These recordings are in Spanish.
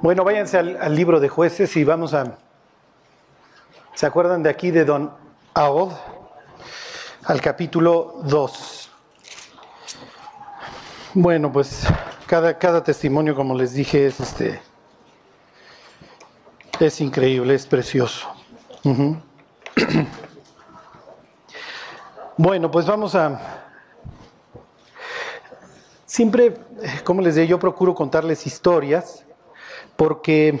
Bueno, váyanse al, libro de jueces y vamos a... ¿Se acuerdan de aquí de Don Aod? Al capítulo 2. Bueno, pues cada, cada testimonio, como les dije, es este... Es increíble, es precioso. Bueno, pues vamos a... Siempre, como les decía, yo procuro contarles historias porque,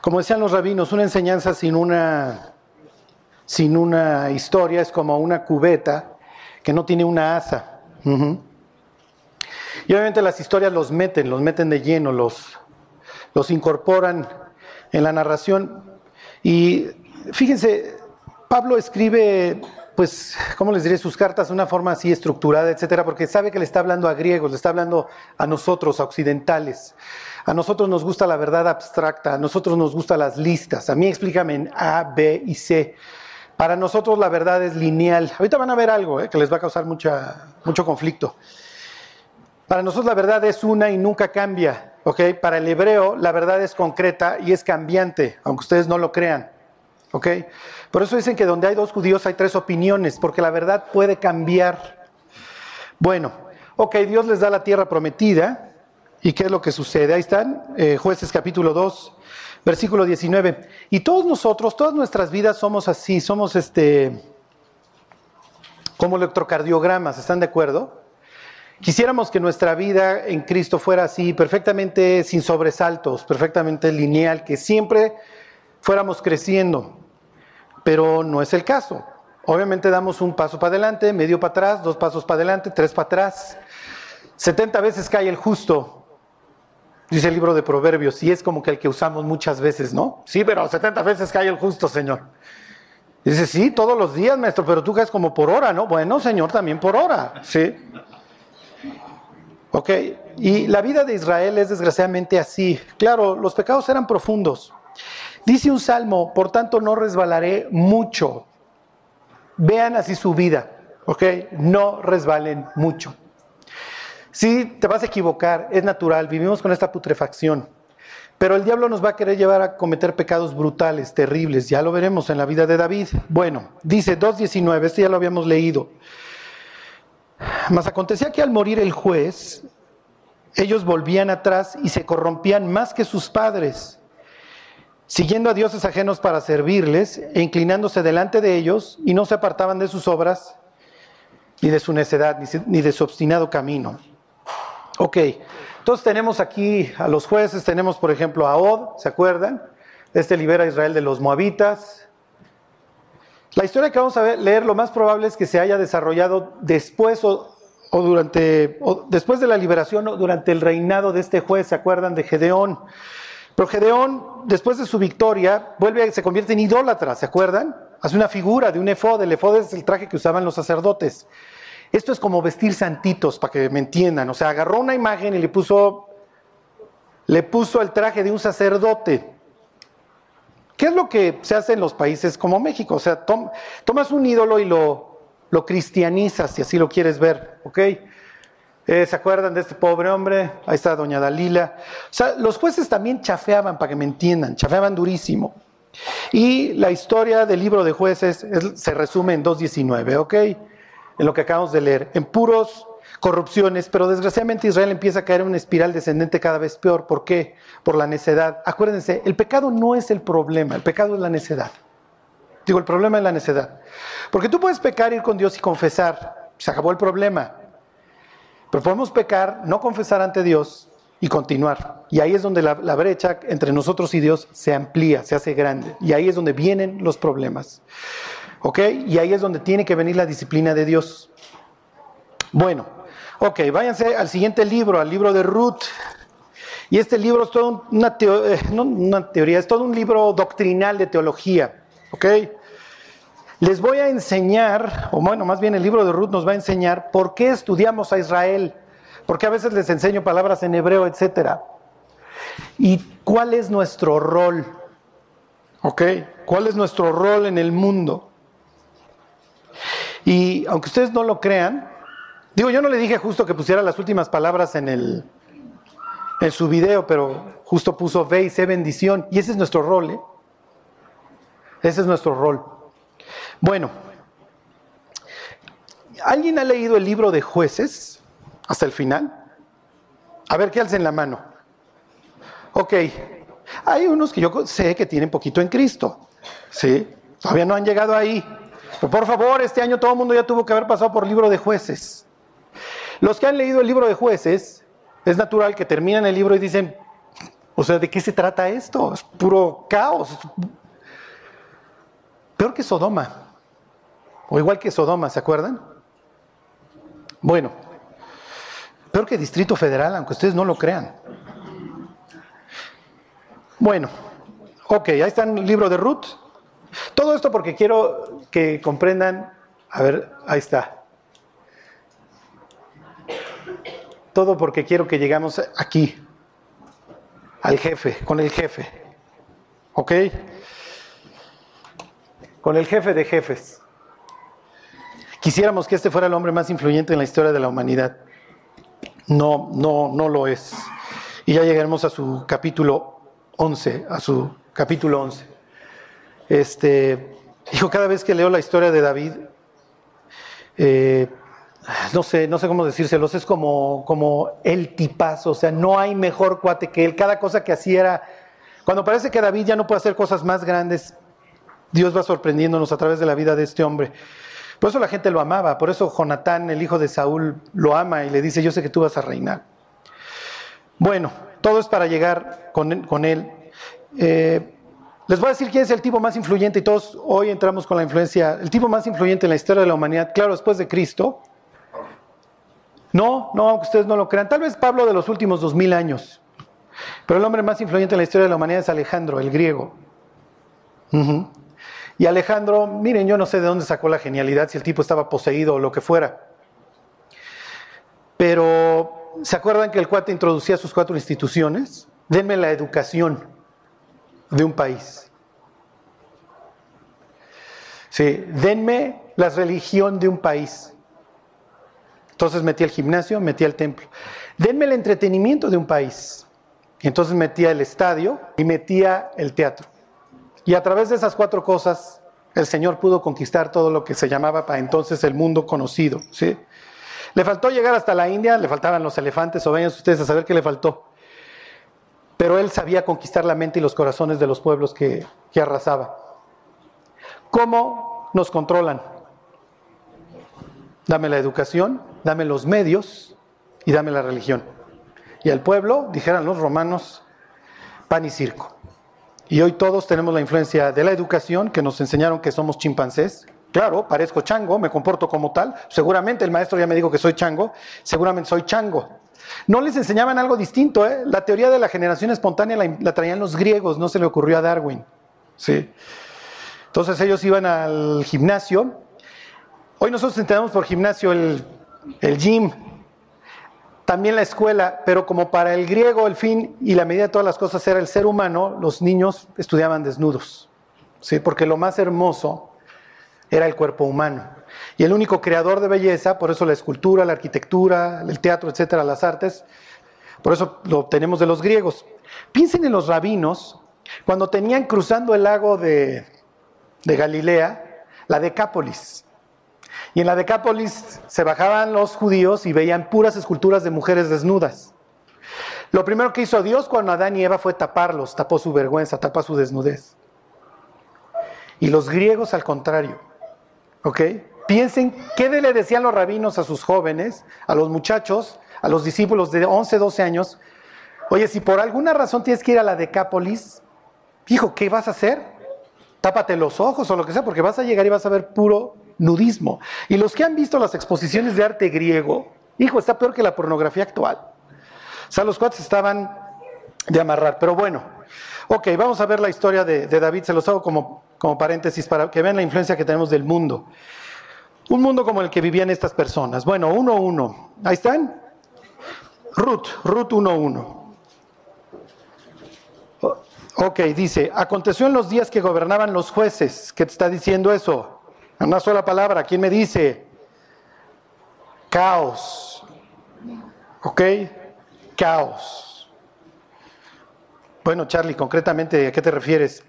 como decían los rabinos, una enseñanza sin una, sin una historia es como una cubeta que no tiene una asa. Y obviamente las historias los meten, los meten de lleno, los, los incorporan en la narración. Y fíjense, Pablo escribe, pues, ¿cómo les diré? Sus cartas de una forma así estructurada, etcétera, porque sabe que le está hablando a griegos, le está hablando a nosotros, a occidentales. A nosotros nos gusta la verdad abstracta, a nosotros nos gustan las listas. A mí explícame en A, B y C. Para nosotros la verdad es lineal. Ahorita van a ver algo eh, que les va a causar mucho conflicto. Para nosotros la verdad es una y nunca cambia. ¿ok? Para el hebreo la verdad es concreta y es cambiante, aunque ustedes no lo crean. ¿Ok? Por eso dicen que donde hay dos judíos hay tres opiniones, porque la verdad puede cambiar. Bueno, ok, Dios les da la tierra prometida. ¿Y qué es lo que sucede? Ahí están, eh, jueces capítulo 2, versículo 19. Y todos nosotros, todas nuestras vidas somos así, somos este, como electrocardiogramas, ¿están de acuerdo? Quisiéramos que nuestra vida en Cristo fuera así, perfectamente sin sobresaltos, perfectamente lineal, que siempre fuéramos creciendo, pero no es el caso. Obviamente damos un paso para adelante, medio para atrás, dos pasos para adelante, tres para atrás. 70 veces cae el justo, dice el libro de Proverbios, y es como que el que usamos muchas veces, ¿no? Sí, pero 70 veces cae el justo, Señor. Dice, sí, todos los días, maestro, pero tú caes como por hora, ¿no? Bueno, Señor, también por hora, sí. Ok, y la vida de Israel es desgraciadamente así. Claro, los pecados eran profundos. Dice un salmo, por tanto no resbalaré mucho. Vean así su vida, ok, no resbalen mucho. Sí, te vas a equivocar, es natural, vivimos con esta putrefacción. Pero el diablo nos va a querer llevar a cometer pecados brutales, terribles, ya lo veremos en la vida de David. Bueno, dice 2.19, este ya lo habíamos leído. Mas acontecía que al morir el juez, ellos volvían atrás y se corrompían más que sus padres, siguiendo a dioses ajenos para servirles e inclinándose delante de ellos, y no se apartaban de sus obras, ni de su necedad, ni de su obstinado camino. Ok, entonces tenemos aquí a los jueces, tenemos por ejemplo a Od, ¿se acuerdan? Este libera a Israel de los moabitas. La historia que vamos a leer lo más probable es que se haya desarrollado después o, durante, después de la liberación o durante el reinado de este juez, ¿se acuerdan de Gedeón? Pero Gedeón, después de su victoria, vuelve, se convierte en idólatra, ¿se acuerdan? Hace una figura de un efod, el efod es el traje que usaban los sacerdotes. Esto es como vestir santitos, para que me entiendan. O sea, agarró una imagen y le puso, le puso el traje de un sacerdote. ¿Qué es lo que se hace en los países como México? O sea, tom, tomas un ídolo y lo, lo cristianizas, si así lo quieres ver, ¿ok? Eh, ¿Se acuerdan de este pobre hombre? Ahí está doña Dalila. O sea, los jueces también chafeaban, para que me entiendan, chafeaban durísimo. Y la historia del libro de jueces es, se resume en 2.19, ¿ok? En lo que acabamos de leer, en puros corrupciones, pero desgraciadamente Israel empieza a caer en una espiral descendente cada vez peor. ¿Por qué? Por la necedad. Acuérdense, el pecado no es el problema, el pecado es la necedad. Digo, el problema es la necedad. Porque tú puedes pecar, ir con Dios y confesar, se acabó el problema. Pero podemos pecar, no confesar ante Dios y continuar. Y ahí es donde la, brecha entre nosotros y Dios se amplía, se hace grande. Y ahí es donde vienen los problemas. ¿Ok? Y ahí es donde tiene que venir la disciplina de Dios. Bueno, ok, váyanse al siguiente libro, al libro de Ruth. Y este libro es todo una, teo, eh, no una teoría, es todo un libro doctrinal de teología. ¿Ok? Les voy a enseñar, o bueno, más bien el libro de Ruth nos va a enseñar por qué estudiamos a Israel, porque a veces les enseño palabras en hebreo, etcétera. Y cuál es nuestro rol, ¿ok? ¿Cuál es nuestro rol en el mundo? Y aunque ustedes no lo crean, digo, yo no le dije justo que pusiera las últimas palabras en el, en su video, pero justo puso ve y sé bendición. Y ese es nuestro rol, ¿eh? Ese es nuestro rol. Bueno, ¿alguien ha leído el libro de jueces hasta el final? A ver, ¿qué alcen la mano? Ok, hay unos que yo sé que tienen poquito en Cristo, ¿sí? Todavía no han llegado ahí. Pero por favor, este año todo el mundo ya tuvo que haber pasado por libro de jueces. Los que han leído el libro de jueces, es natural que terminan el libro y dicen, o sea, ¿de qué se trata esto? Es puro caos. Peor que Sodoma. O igual que Sodoma, ¿se acuerdan? Bueno, peor que Distrito Federal, aunque ustedes no lo crean. Bueno, ok, ahí está el libro de Ruth. Todo esto porque quiero que comprendan, a ver, ahí está. Todo porque quiero que llegamos aquí, al jefe, con el jefe. ¿Ok? Con el jefe de jefes. Quisiéramos que este fuera el hombre más influyente en la historia de la humanidad. No, no, no lo es. Y ya llegaremos a su capítulo 11, a su capítulo 11. Este, dijo, cada vez que leo la historia de David, eh, no sé, no sé cómo decírselos, es como, como el tipazo, o sea, no hay mejor cuate que él. Cada cosa que hacía era, cuando parece que David ya no puede hacer cosas más grandes, Dios va sorprendiéndonos a través de la vida de este hombre. Por eso la gente lo amaba, por eso Jonatán, el hijo de Saúl, lo ama y le dice, yo sé que tú vas a reinar. Bueno, todo es para llegar con, él. Eh, les voy a decir quién es el tipo más influyente y todos hoy entramos con la influencia, el tipo más influyente en la historia de la humanidad, claro, después de Cristo, no, no, aunque ustedes no lo crean. Tal vez Pablo de los últimos dos mil años. Pero el hombre más influyente en la historia de la humanidad es Alejandro, el griego. Y Alejandro, miren, yo no sé de dónde sacó la genialidad, si el tipo estaba poseído o lo que fuera. Pero, ¿se acuerdan que el cuate introducía sus cuatro instituciones? Denme la educación de un país. Sí, denme la religión de un país. Entonces metía el gimnasio, metía el templo. Denme el entretenimiento de un país. Entonces metía el estadio y metía el teatro. Y a través de esas cuatro cosas, el Señor pudo conquistar todo lo que se llamaba para entonces el mundo conocido. ¿sí? Le faltó llegar hasta la India, le faltaban los elefantes, o vayan ustedes a saber qué le faltó. Pero él sabía conquistar la mente y los corazones de los pueblos que, que arrasaba. ¿Cómo nos controlan? Dame la educación, dame los medios y dame la religión. Y al pueblo, dijeran los romanos, pan y circo. Y hoy todos tenemos la influencia de la educación, que nos enseñaron que somos chimpancés. Claro, parezco chango, me comporto como tal. Seguramente el maestro ya me dijo que soy chango, seguramente soy chango. No les enseñaban algo distinto, ¿eh? La teoría de la generación espontánea la, traían los griegos, no se le ocurrió a Darwin. ¿sí? Entonces ellos iban al gimnasio Hoy nosotros entendemos por gimnasio el, gym, también la escuela, pero como para el griego el fin y la medida de todas las cosas era el ser humano, los niños estudiaban desnudos, ¿sí? porque lo más hermoso era el cuerpo humano. Y el único creador de belleza, por eso la escultura, la arquitectura, el teatro, etcétera, las artes, por eso lo obtenemos de los griegos. Piensen en los rabinos, cuando tenían cruzando el lago de, de Galilea, la Decápolis. Y en la Decápolis se bajaban los judíos y veían puras esculturas de mujeres desnudas. Lo primero que hizo Dios cuando Adán y Eva fue taparlos, tapó su vergüenza, tapó su desnudez. Y los griegos al contrario. ¿Ok? Piensen qué le decían los rabinos a sus jóvenes, a los muchachos, a los discípulos de 11, 12 años. Oye, si por alguna razón tienes que ir a la Decápolis, hijo, ¿qué vas a hacer? Tápate los ojos o lo que sea, porque vas a llegar y vas a ver puro nudismo. Y los que han visto las exposiciones de arte griego, hijo, está peor que la pornografía actual. O sea, los cuates estaban de amarrar. Pero bueno, ok, vamos a ver la historia de, David. Se los hago como, como paréntesis para que vean la influencia que tenemos del mundo. Un mundo como el que vivían estas personas. Bueno, uno, uno. Ahí están. Ruth, Ruth 1.1. Ok, dice, aconteció en los días que gobernaban los jueces. ¿Qué te está diciendo eso? Una sola palabra. ¿Quién me dice? Caos. ¿Ok? Caos. Bueno, Charlie, concretamente, ¿a qué te refieres?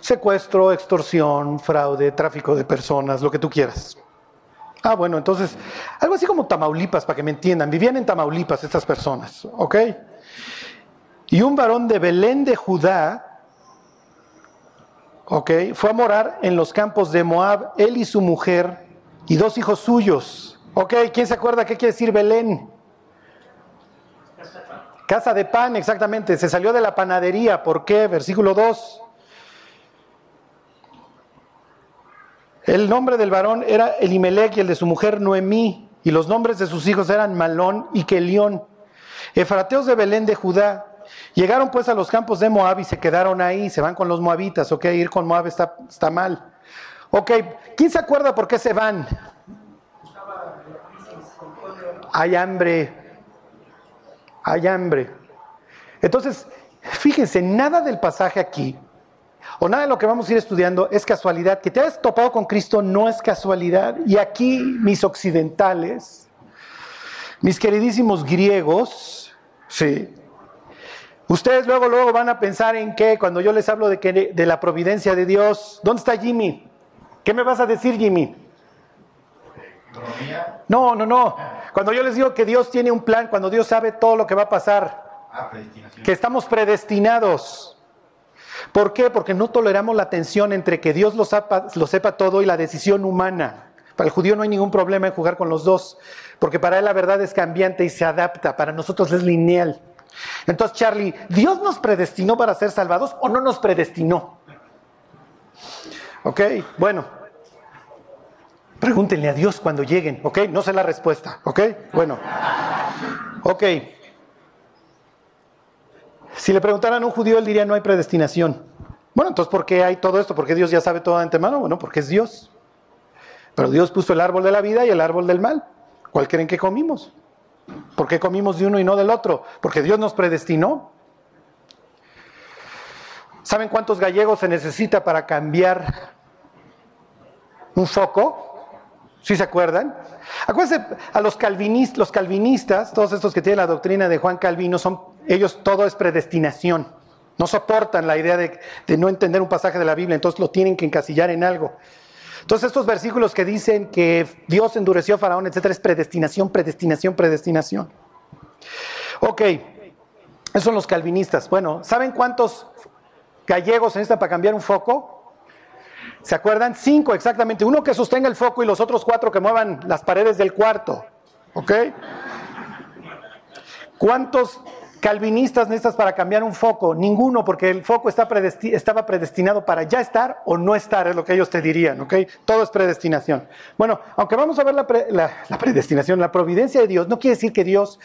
Secuestro, extorsión, fraude, tráfico de personas, lo que tú quieras. Ah, bueno, entonces, algo así como Tamaulipas, para que me entiendan. Vivían en Tamaulipas estas personas, ¿ok? Y un varón de Belén de Judá, ¿ok? Fue a morar en los campos de Moab, él y su mujer, y dos hijos suyos. ¿Ok? ¿Quién se acuerda qué quiere decir Belén? Casa de pan, exactamente. Se salió de la panadería. ¿Por qué? Versículo 2. El nombre del varón era Elimelech y el de su mujer Noemí, y los nombres de sus hijos eran Malón y Kelión, efrateos de Belén de Judá. Llegaron pues a los campos de Moab y se quedaron ahí, se van con los moabitas, ok, ir con Moab está, mal. Ok, ¿quién se acuerda por qué se van? Hay hambre, hay hambre. Entonces, fíjense, nada del pasaje aquí o nada de lo que vamos a ir estudiando es casualidad. Que te hayas topado con Cristo no es casualidad. Y aquí mis occidentales, mis queridísimos griegos, sí. Ustedes luego, luego van a pensar en qué, cuando yo les hablo de, que, de la providencia de Dios, ¿dónde está Jimmy? ¿Qué me vas a decir, Jimmy? No, no, no. Cuando yo les digo que Dios tiene un plan, cuando Dios sabe todo lo que va a pasar, ah, que estamos predestinados. ¿Por qué? Porque no toleramos la tensión entre que Dios lo sepa, lo sepa todo y la decisión humana. Para el judío no hay ningún problema en jugar con los dos, porque para él la verdad es cambiante y se adapta, para nosotros es lineal. Entonces, Charlie, ¿Dios nos predestinó para ser salvados o no nos predestinó? Ok, bueno, pregúntenle a Dios cuando lleguen, ok, no sé la respuesta, ok, bueno, ok. Si le preguntaran a un judío, él diría no hay predestinación. Bueno, entonces, ¿por qué hay todo esto? ¿Por qué Dios ya sabe todo de antemano? Bueno, porque es Dios. Pero Dios puso el árbol de la vida y el árbol del mal. ¿Cuál creen que comimos? ¿Por qué comimos de uno y no del otro? Porque Dios nos predestinó. ¿Saben cuántos gallegos se necesita para cambiar un foco? ¿Sí se acuerdan? Acuérdense, a los calvinistas, todos estos que tienen la doctrina de Juan Calvino, son, ellos todo es predestinación. No soportan la idea de, no entender un pasaje de la Biblia, entonces lo tienen que encasillar en algo. Entonces estos versículos que dicen que Dios endureció a Faraón, etcétera, es predestinación, predestinación, predestinación. Ok, esos son los calvinistas. Bueno, ¿saben cuántos gallegos se necesitan para cambiar un foco? ¿Se acuerdan? Cinco exactamente. Uno que sostenga el foco y los otros cuatro que muevan las paredes del cuarto. ¿Ok? ¿Cuántos calvinistas necesitas para cambiar un foco? Ninguno, porque el foco estaba predestinado para ya estar o no estar, es lo que ellos te dirían. ¿Ok? Todo es predestinación. Bueno, aunque vamos a ver la, la predestinación, la providencia de Dios, no quiere decir que Dios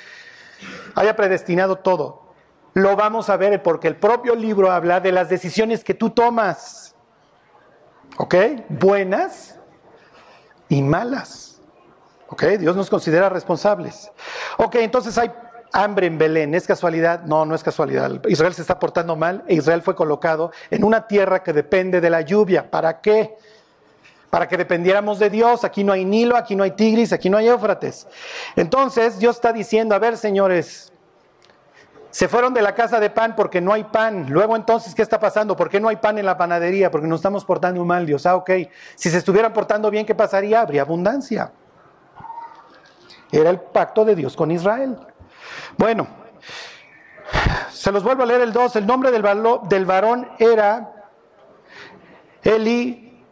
haya predestinado todo. Lo vamos a ver porque el propio libro habla de las decisiones que tú tomas. ¿Ok? Buenas y malas. ¿Ok? Dios nos considera responsables. Ok, entonces hay hambre en Belén. ¿Es casualidad? No, no es casualidad. Israel se está portando mal e Israel fue colocado en una tierra que depende de la lluvia. ¿Para qué? Para que dependiéramos de Dios. Aquí no hay Nilo, aquí no hay Tigris, aquí no hay Éufrates. Entonces Dios está diciendo, a ver señores, se fueron de la casa de pan porque no hay pan. Luego entonces, ¿qué está pasando? ¿Por qué no hay pan en la panadería? Porque nos estamos portando mal, Dios. Ah, ok. Si se estuvieran portando bien, ¿qué pasaría? Habría abundancia. Era el pacto de Dios con Israel. Bueno, se los vuelvo a leer el 2. El nombre del, del varón era Eli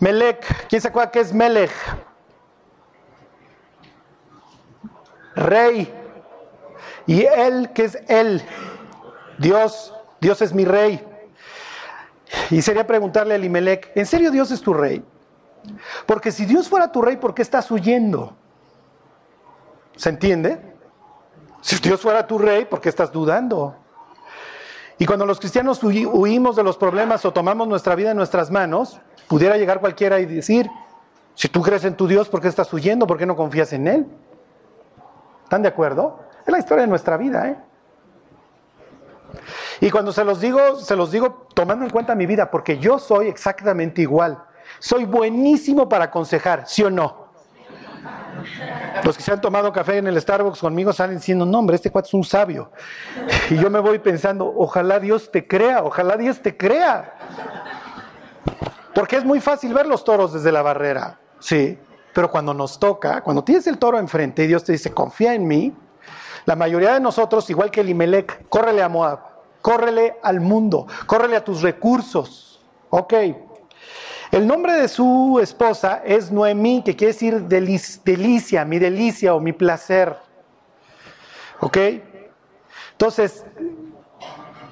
Melech. ¿Quién se acuerda qué es Melech? Rey. Y Él, que es Él, Dios, Dios es mi rey. Y sería preguntarle a Elimelech, ¿en serio Dios es tu rey? Porque si Dios fuera tu rey, ¿por qué estás huyendo? ¿Se entiende? Si Dios fuera tu rey, ¿por qué estás dudando? Y cuando los cristianos huimos de los problemas o tomamos nuestra vida en nuestras manos, pudiera llegar cualquiera y decir, si tú crees en tu Dios, ¿por qué estás huyendo? ¿Por qué no confías en Él? ¿Están de acuerdo? Es la historia de nuestra vida, ¿eh? Y cuando se los digo, se los digo tomando en cuenta mi vida, porque yo soy exactamente igual. Soy buenísimo para aconsejar, ¿sí o no? Los que se han tomado café en el Starbucks conmigo salen diciendo, no, hombre, este cuate es un sabio. Y yo me voy pensando, ojalá Dios te crea, ojalá Dios te crea. Porque es muy fácil ver los toros desde la barrera, sí. Pero cuando nos toca, cuando tienes el toro enfrente y Dios te dice, confía en mí, la mayoría de nosotros, igual que Elimelech, córrele a Moab, córrele al mundo, córrele a tus recursos. Ok. El nombre de su esposa es Noemí, que quiere decir delicia, mi delicia o mi placer. ¿Ok? Entonces,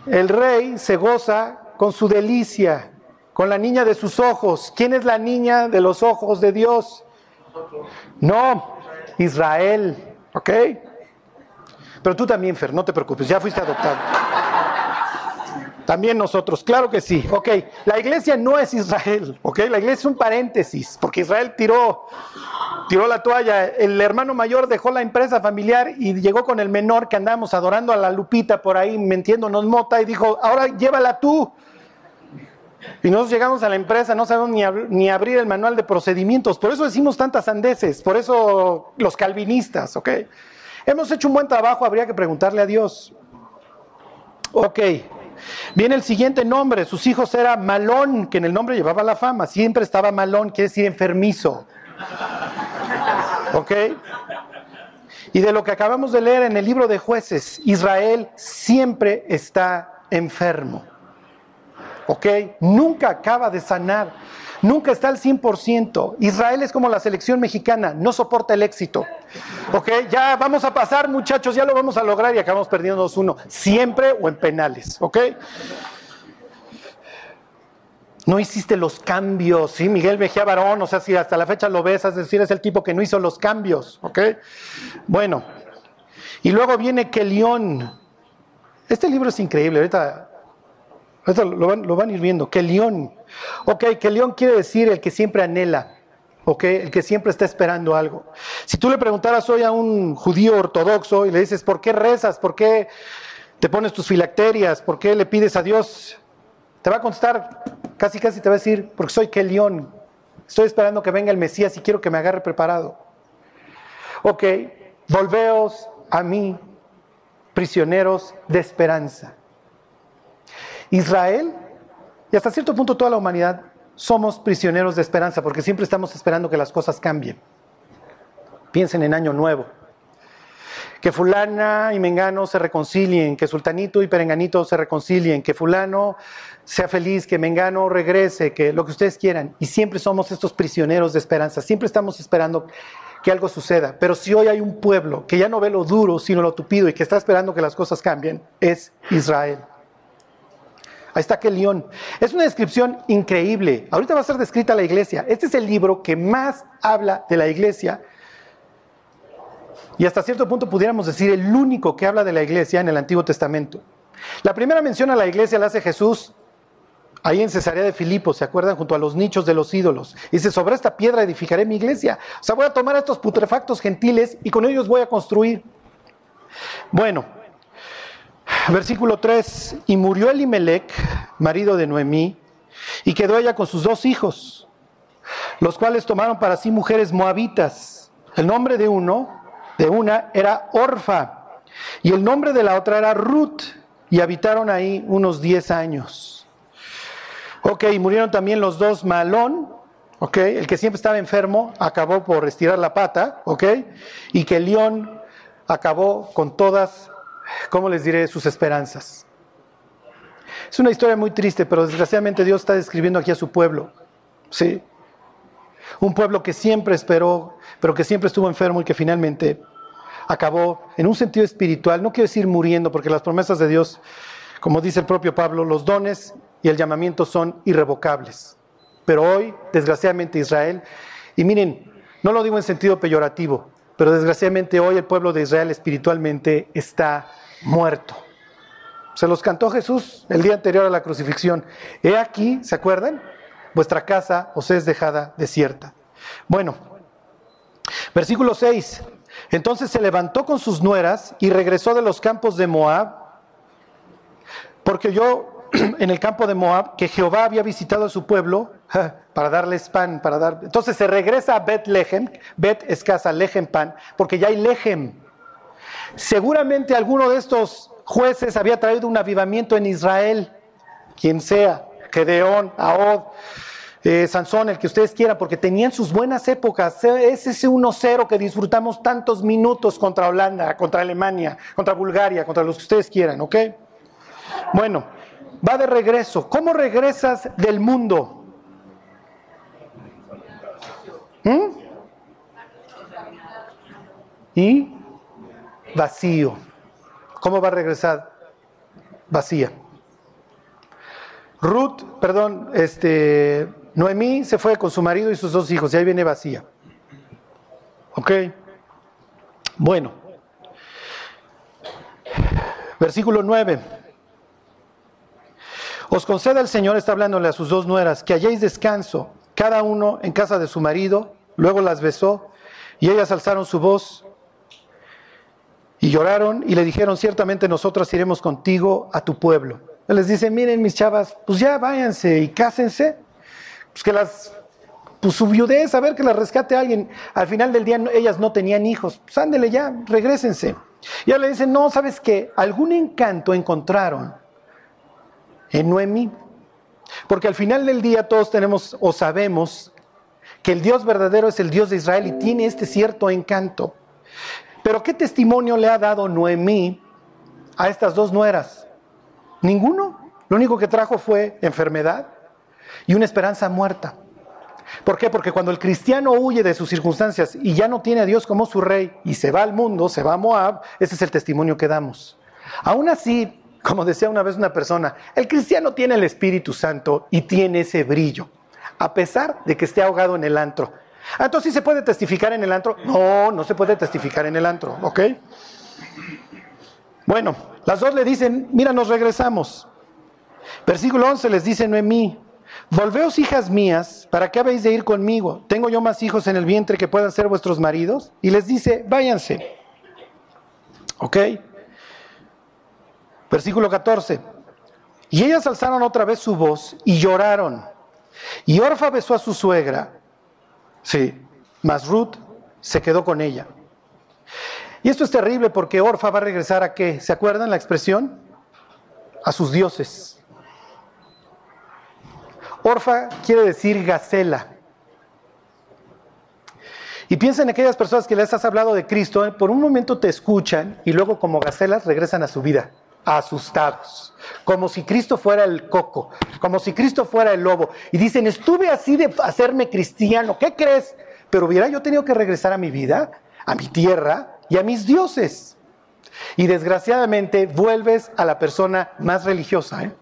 el rey se goza con su delicia, con la niña de sus ojos. ¿Quién es la niña de los ojos de Dios? No, Israel. ¿Ok? Pero tú también, Fer, no te preocupes, ya fuiste adoptado. También nosotros, claro que sí. Ok, la iglesia no es Israel, ok, la iglesia es un paréntesis, porque Israel tiró, tiró la toalla. El hermano mayor dejó la empresa familiar y llegó con el menor que andamos adorando a la Lupita por ahí, mentiéndonos mota, y dijo, ahora llévala tú. Y nosotros llegamos a la empresa, no sabemos ni, ni, abrir el manual de procedimientos. Por eso decimos tantas sandeces, por eso los calvinistas, ¿ok? Hemos hecho un buen trabajo, habría que preguntarle a Dios. Ok. Viene el siguiente nombre, sus hijos era Malón, que en el nombre llevaba la fama, siempre estaba Malón, quiere decir enfermizo. ¿Ok? Y de lo que acabamos de leer en el libro de jueces, Israel siempre está enfermo. ¿Ok? Nunca acaba de sanar. Nunca está al 100%. Israel es como la selección mexicana, no soporta el éxito. ¿Ok? Ya vamos a pasar, muchachos, ya lo vamos a lograr y acabamos perdiendo 2-1. Siempre o en penales. ¿Ok? No hiciste los cambios, ¿sí? Miguel Mejía Barón, o sea, si hasta la fecha lo ves, es decir, es el tipo que no hizo los cambios, ¿ok? Bueno, y luego viene Kelión. Este libro es increíble, ahorita, lo, van, lo van a ir viendo. Kelión. Ok, que león quiere decir el que siempre anhela, ok, el que siempre está esperando algo. Si tú le preguntaras hoy a un judío ortodoxo y le dices, ¿por qué rezas? ¿Por qué te pones tus filacterias? ¿Por qué le pides a Dios? Te va a contestar, casi casi te va a decir, porque soy que león. Estoy esperando que venga el Mesías y quiero que me agarre preparado. Ok, volveos a mí, prisioneros de esperanza. Israel y hasta cierto punto toda la humanidad somos prisioneros de esperanza porque siempre estamos esperando que las cosas cambien. Piensen en Año Nuevo. Que fulana y mengano se reconcilien, que sultanito y perenganito se reconcilien, que fulano sea feliz, que mengano regrese, que lo que ustedes quieran. Y siempre somos estos prisioneros de esperanza, siempre estamos esperando que algo suceda. Pero si hoy hay un pueblo que ya no ve lo duro, sino lo tupido y que está esperando que las cosas cambien, es Israel. Ahí está aquel león. Es una descripción increíble. Ahorita va a ser descrita la iglesia. Este es el libro que más habla de la iglesia. Y hasta cierto punto pudiéramos decir el único que habla de la iglesia en el Antiguo Testamento. La primera mención a la iglesia la hace Jesús ahí en Cesarea de Filipo, ¿se acuerdan? Junto a los nichos de los ídolos. dice, sobre esta piedra edificaré mi iglesia. O sea, voy a tomar estos putrefactos gentiles y con ellos voy a construir. Bueno, Versículo 3, y murió Elimelech, marido de Noemí, y quedó ella con sus dos hijos, los cuales tomaron para sí mujeres moabitas. El nombre de uno, de una, era Orfa, y el nombre de la otra era Ruth, y habitaron ahí unos 10 años. Ok, murieron también los dos Malón, ok, el que siempre estaba enfermo acabó por estirar la pata, ok, y que León acabó con todas ¿cómo les diré? Sus esperanzas. Es una historia muy triste, pero desgraciadamente Dios está describiendo aquí a su pueblo. ¿sí? Un pueblo que siempre esperó, pero que siempre estuvo enfermo y que finalmente acabó en un sentido espiritual, no quiero decir muriendo, porque las promesas de Dios, como dice el propio Pablo, los dones y el llamamiento son irrevocables. Pero hoy, desgraciadamente, Israel, y miren, no lo digo en sentido peyorativo, pero desgraciadamente hoy el pueblo de Israel espiritualmente está muerto. Se los cantó Jesús el día anterior a la crucifixión. He aquí, ¿se acuerdan? Vuestra casa os es dejada desierta. Bueno, versículo 6. Entonces se levantó con sus nueras y regresó de los campos de Moab, porque yo en el campo de Moab que Jehová había visitado a su pueblo para darles pan, para dar. Entonces se regresa a Bethlehem, Bet es casa, Lehem pan, porque ya hay Lehem. Seguramente alguno de estos jueces había traído un avivamiento en Israel, quien sea, Gedeón, Ahod, eh, Sansón, el que ustedes quieran, porque tenían sus buenas épocas. Es ese 1-0 que disfrutamos tantos minutos contra Holanda, contra Alemania, contra Bulgaria, contra los que ustedes quieran, ¿ok? Bueno, va de regreso. ¿Cómo regresas del mundo? ¿Mm? Y vacío. ¿Cómo va a regresar? Vacía. Ruth, perdón, este, Noemí se fue con su marido y sus dos hijos y ahí viene vacía. ¿Ok? Bueno. Versículo 9. Os conceda el Señor, está hablándole a sus dos nueras, que halléis descanso, cada uno en casa de su marido. Luego las besó y ellas alzaron su voz y lloraron y le dijeron, ciertamente nosotras iremos contigo a tu pueblo. Él les dice, miren mis chavas, pues ya váyanse y cásense pues que las, pues su viudez, a ver que las rescate alguien. Al final del día ellas no tenían hijos, pues ándele ya, regresense. Y ahora le dicen, no, ¿sabes qué? Algún encanto encontraron en Noemí. Porque al final del día todos tenemos o sabemos que el Dios verdadero es el Dios de Israel y tiene este cierto encanto. Pero ¿qué testimonio le ha dado Noemí a estas dos nueras? Ninguno. Lo único que trajo fue enfermedad, y una esperanza muerta. ¿Por qué? Porque cuando el cristiano huye de sus circunstancias y ya no tiene a Dios como su rey y se va al mundo, se va a Moab, ese es el testimonio que damos. Aún así, como decía una vez una persona, el cristiano tiene el Espíritu Santo y tiene ese brillo, a pesar de que esté ahogado en el antro. Ah, entonces, ¿sí se puede testificar en el antro? No, no se puede testificar en el antro, ¿ok? Bueno, las dos le dicen, mira, nos regresamos. Versículo 11 les dice Noemí, Volveos, hijas mías, ¿para qué habéis de ir conmigo? ¿Tengo yo más hijos en el vientre que puedan ser vuestros maridos? Y les dice, váyanse. ¿Ok? Versículo 14. Y ellas alzaron otra vez su voz y lloraron. Y Orfa besó a su suegra. Sí, mas Ruth se quedó con ella. Y esto es terrible porque Orfa va a regresar a qué? ¿Se acuerdan la expresión? A sus dioses. Orfa quiere decir gacela. Y piensa en aquellas personas que les has hablado de Cristo, ¿eh? por un momento te escuchan y luego como gacelas regresan a su vida, asustados, como si Cristo fuera el coco, como si Cristo fuera el lobo. Y dicen, estuve así de hacerme cristiano, ¿qué crees? Pero hubiera yo tenido que regresar a mi vida, a mi tierra y a mis dioses. Y desgraciadamente vuelves a la persona más religiosa. ¿eh?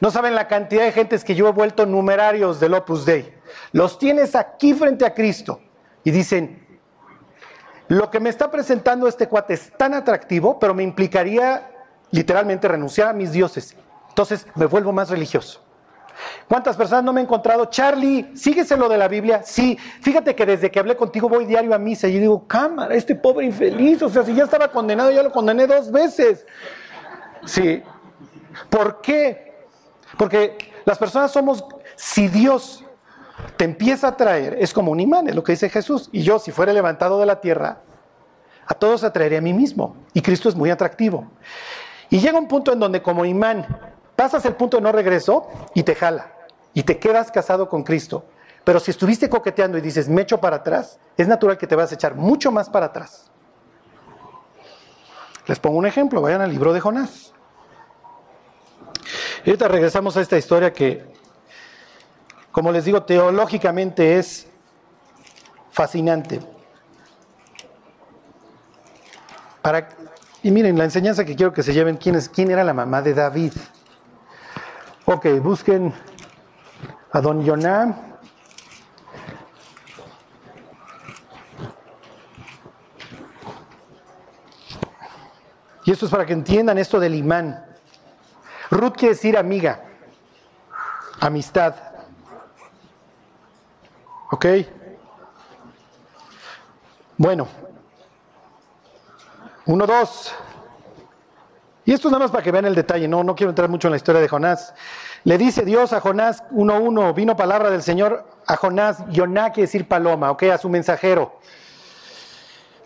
No saben la cantidad de gentes que yo he vuelto numerarios del Opus Dei. Los tienes aquí frente a Cristo y dicen, lo que me está presentando este cuate es tan atractivo, pero me implicaría literalmente renunciar a mis dioses. Entonces me vuelvo más religioso. ¿Cuántas personas no me he encontrado? Charlie, síguese lo de la Biblia. Sí, fíjate que desde que hablé contigo voy diario a misa y digo, cámara, este pobre infeliz, o sea, si ya estaba condenado, ya lo condené dos veces. Sí. ¿Por qué? Porque las personas somos, si Dios te empieza a traer, es como un imán, es lo que dice Jesús. Y yo, si fuera levantado de la tierra, a todos atraeré a mí mismo. Y Cristo es muy atractivo. Y llega un punto en donde como imán pasas el punto de no regreso y te jala. Y te quedas casado con Cristo. Pero si estuviste coqueteando y dices, me echo para atrás, es natural que te vas a echar mucho más para atrás. Les pongo un ejemplo, vayan al libro de Jonás. Y ahorita regresamos a esta historia que, como les digo, teológicamente es fascinante. Para, y miren, la enseñanza que quiero que se lleven, ¿quién, es, quién era la mamá de David? Ok, busquen a don Yoná. Y esto es para que entiendan esto del imán. Ruth quiere decir amiga, amistad. ¿Ok? Bueno. Uno, dos. Y esto es nada más para que vean el detalle, no, no quiero entrar mucho en la historia de Jonás. Le dice Dios a Jonás 1.1, vino palabra del Señor a Jonás, Yoná quiere decir paloma, ok, a su mensajero.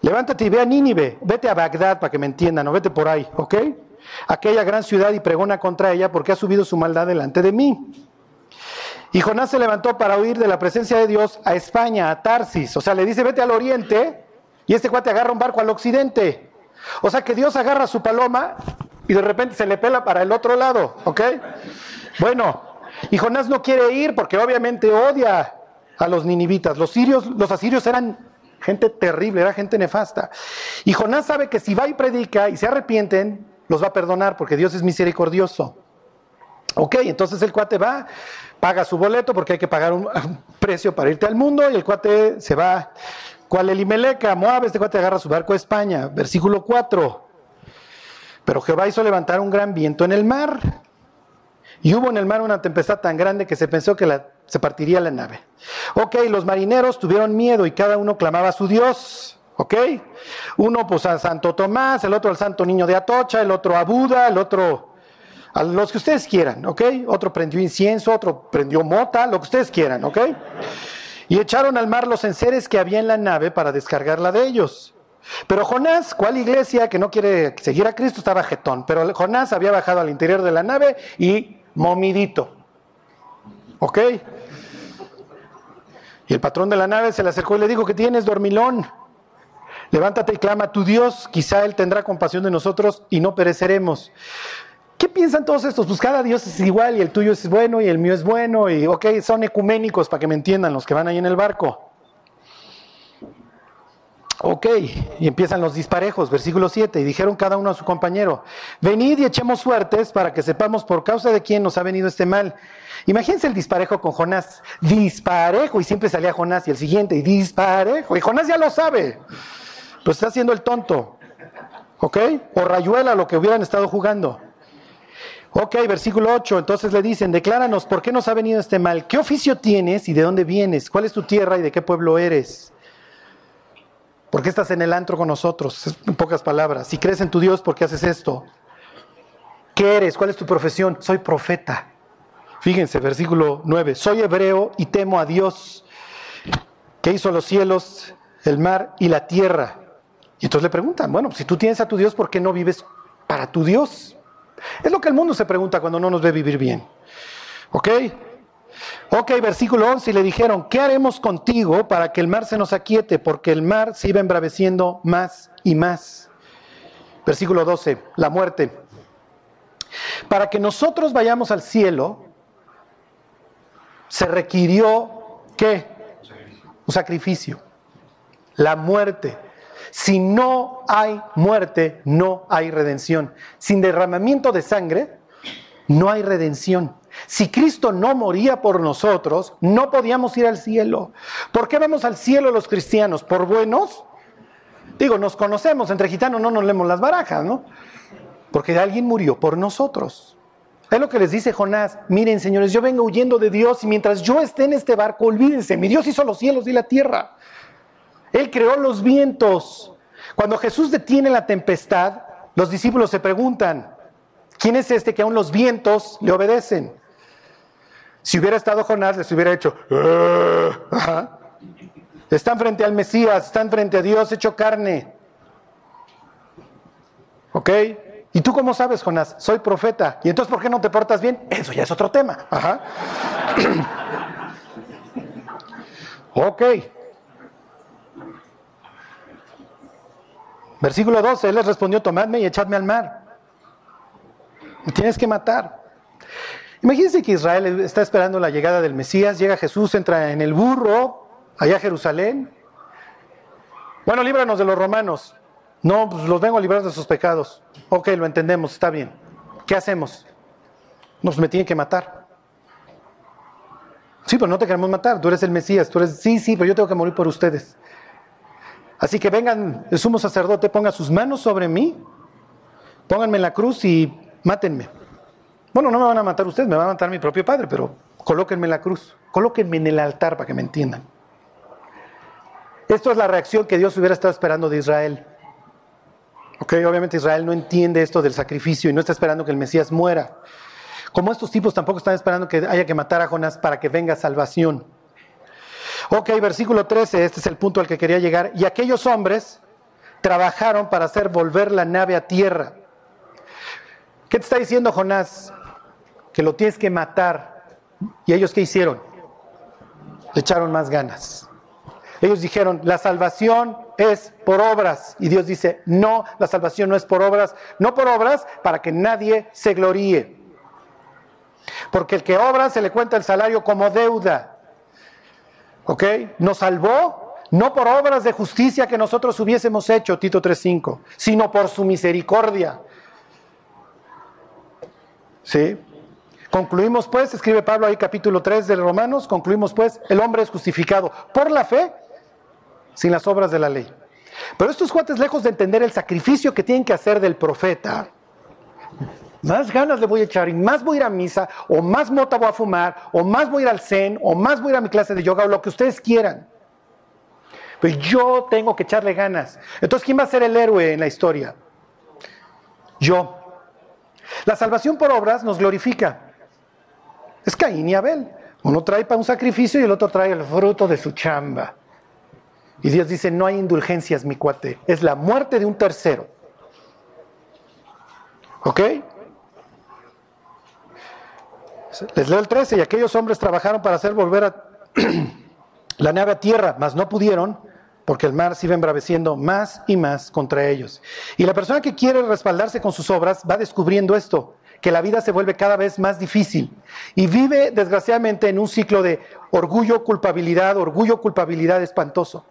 Levántate y ve a Nínive, vete a Bagdad para que me entiendan, o vete por ahí, ok. Aquella gran ciudad y pregona contra ella porque ha subido su maldad delante de mí. Y Jonás se levantó para huir de la presencia de Dios a España, a Tarsis. O sea, le dice, vete al oriente, y este cuate agarra un barco al occidente. O sea que Dios agarra su paloma y de repente se le pela para el otro lado, ¿ok? Bueno, y Jonás no quiere ir porque obviamente odia a los ninivitas. Los sirios, los asirios eran gente terrible, era gente nefasta. Y Jonás sabe que si va y predica y se arrepienten, los va a perdonar porque Dios es misericordioso. Ok, entonces el cuate va, paga su boleto porque hay que pagar un, precio para irte al mundo y el cuate se va. ¿Cuál Elimeleca? Moab, este cuate agarra su barco a España. Versículo 4. Pero Jehová hizo levantar un gran viento en el mar. Y hubo en el mar una tempestad tan grande que se pensó que se partiría la nave. Ok, los marineros tuvieron miedo y cada uno clamaba a su Dios. Ok, uno pues a Santo Tomás, el otro al Santo Niño de Atocha, el otro a Buda, el otro a los que ustedes quieran. Ok, otro prendió incienso, otro prendió mota, lo que ustedes quieran. Ok, y echaron al mar los enseres que había en la nave para descargarla de ellos. Pero Jonás, ¿cuál iglesia que no quiere seguir a Cristo? Estaba jetón. Pero Jonás había bajado al interior de la nave y momidito. ¿Ok? Y el patrón de la nave se le acercó y le dijo, que tienes, dormilón? Levántate y clama a tu Dios, quizá Él tendrá compasión de nosotros y no pereceremos. ¿Qué piensan todos estos? Pues cada Dios es igual y el tuyo es bueno y el mío es bueno y, ok, son ecuménicos para que me entiendan los que van ahí en el barco. Ok, y empiezan los disparejos, versículo 7, y dijeron cada uno a su compañero, venid y echemos suertes para que sepamos por causa de quién nos ha venido este mal. Imagínense el disparejo con Jonás, disparejo, y siempre salía Jonás y el siguiente, y disparejo, y Jonás ya lo sabe, pues está haciendo el tonto, ¿ok? O rayuela lo que hubieran estado jugando. Ok, versículo 8, entonces le dicen, decláranos, ¿por qué nos ha venido este mal? ¿Qué oficio tienes y de dónde vienes? ¿Cuál es tu tierra y de qué pueblo eres? ¿Por qué estás en el antro con nosotros? En pocas palabras. Si crees en tu Dios, ¿por qué haces esto? ¿Qué eres? ¿Cuál es tu profesión? Soy profeta. Fíjense, versículo 9. Soy hebreo y temo a Dios, que hizo los cielos, el mar y la tierra. Y entonces le preguntan, bueno, si tú tienes a tu Dios, ¿por qué no vives para tu Dios? Es lo que el mundo se pregunta cuando no nos ve vivir bien. ¿Ok? Ok, versículo 11, y le dijeron, ¿qué haremos contigo para que el mar se nos aquiete? Porque el mar se iba embraveciendo más y más. Versículo 12, la muerte. Para que nosotros vayamos al cielo, se requirió, ¿qué? Un sacrificio. La muerte. Si no hay muerte, no hay redención. Sin derramamiento de sangre, no hay redención. Si Cristo no moría por nosotros, no podíamos ir al cielo. ¿Por qué vamos al cielo los cristianos? ¿Por buenos? Digo, nos conocemos, entre gitanos no nos leemos las barajas, ¿no? Porque alguien murió por nosotros. Es lo que les dice Jonás. Miren, señores, yo vengo huyendo de Dios y mientras yo esté en este barco, olvídense, mi Dios hizo los cielos y la tierra. Él creó los vientos. Cuando Jesús detiene la tempestad, los discípulos se preguntan, ¿quién es este que aún los vientos le obedecen? Si hubiera estado Jonás, les hubiera hecho. Ah". Están frente al Mesías, están frente a Dios hecho carne. ¿Ok? ¿Y tú cómo sabes, Jonás? Soy profeta. ¿Y entonces por qué no te portas bien? Eso ya es otro tema. Ok. Versículo 12, él les respondió, tomadme y echadme al mar. Me tienes que matar. Imagínense que Israel está esperando la llegada del Mesías, llega Jesús, entra en el burro, allá a Jerusalén. Bueno, líbranos de los romanos. No, pues los vengo a librar de sus pecados. Ok, lo entendemos, está bien. ¿Qué hacemos? Nos me tienen que matar. Sí, pero no te queremos matar, tú eres el Mesías, tú eres, sí, sí, pero yo tengo que morir por ustedes. Así que vengan, el sumo sacerdote ponga sus manos sobre mí, pónganme en la cruz y mátenme. Bueno, no me van a matar ustedes, me va a matar mi propio padre, pero colóquenme en la cruz, colóquenme en el altar para que me entiendan. Esto es la reacción que Dios hubiera estado esperando de Israel. Ok, obviamente Israel no entiende esto del sacrificio y no está esperando que el Mesías muera. Como estos tipos tampoco están esperando que haya que matar a Jonás para que venga salvación. Ok, versículo 13, este es el punto al que quería llegar. Y aquellos hombres trabajaron para hacer volver la nave a tierra. ¿Qué te está diciendo Jonás? Que lo tienes que matar. ¿Y ellos qué hicieron? Le echaron más ganas. Ellos dijeron, la salvación es por obras. Y Dios dice, no, la salvación no es por obras, no por obras para que nadie se gloríe. Porque el que obra se le cuenta el salario como deuda. ¿Ok? Nos salvó no por obras de justicia que nosotros hubiésemos hecho, Tito 3.5, sino por su misericordia. ¿Sí? Concluimos pues, escribe Pablo ahí capítulo 3 de Romanos, concluimos pues, el hombre es justificado por la fe, sin las obras de la ley. Pero estos cuates, lejos de entender el sacrificio que tienen que hacer del profeta, más ganas le voy a echar y más voy a ir a misa, o más mota voy a fumar, o más voy a ir al zen, o más voy a ir a mi clase de yoga, o lo que ustedes quieran. Pues yo tengo que echarle ganas. Entonces, ¿quién va a ser el héroe en la historia? Yo. La salvación por obras nos glorifica. Es Caín y Abel. Uno trae para un sacrificio y el otro trae el fruto de su chamba. Y Dios dice, no hay indulgencias, mi cuate. Es la muerte de un tercero. ¿Ok? Les leo el 13, y aquellos hombres trabajaron para hacer volver a la nave a tierra, mas no pudieron, porque el mar se iba embraveciendo más y más contra ellos. Y la persona que quiere respaldarse con sus obras va descubriendo esto, que la vida se vuelve cada vez más difícil y vive desgraciadamente en un ciclo de orgullo, culpabilidad, orgullo, culpabilidad espantoso.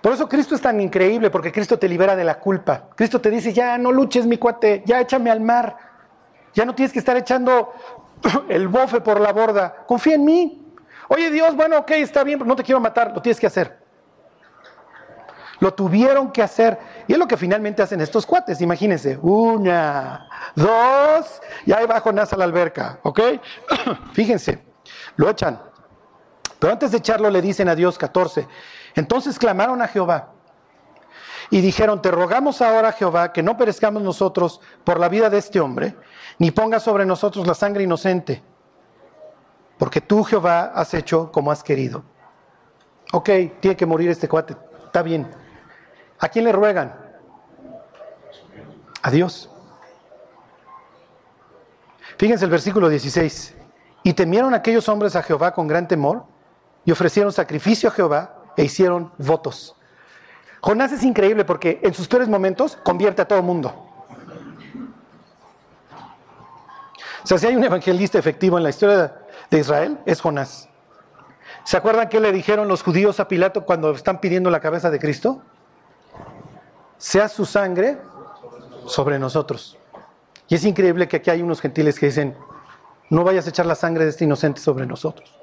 Por eso Cristo es tan increíble, porque Cristo te libera de la culpa. Cristo te dice, ya no luches mi cuate, ya échame al mar. Ya no tienes que estar echando el bofe por la borda. Confía en mí. Oye Dios, bueno, ok, está bien, pero no te quiero matar, lo tienes que hacer. Lo tuvieron que hacer. Y es lo que finalmente hacen estos cuates, imagínense. Una, dos, y ahí va Jonás a la alberca, ¿ok? Fíjense, lo echan. Pero antes de echarlo le dicen a Dios 14. Entonces clamaron a Jehová y dijeron, te rogamos ahora, Jehová, que no perezcamos nosotros por la vida de este hombre, ni ponga sobre nosotros la sangre inocente, porque tú, Jehová, has hecho como has querido. Ok, tiene que morir este cuate, está bien. ¿A quién le ruegan? A Dios. Fíjense el versículo 16. Y temieron aquellos hombres a Jehová con gran temor, y ofrecieron sacrificio a Jehová, e hicieron votos. Jonás es increíble porque en sus peores momentos convierte a todo mundo. O sea, si hay un evangelista efectivo en la historia de Israel, es Jonás. ¿Se acuerdan qué le dijeron los judíos a Pilato cuando están pidiendo la cabeza de Cristo? Sea su sangre sobre nosotros. Y es increíble que aquí hay unos gentiles que dicen, no vayas a echar la sangre de este inocente sobre nosotros.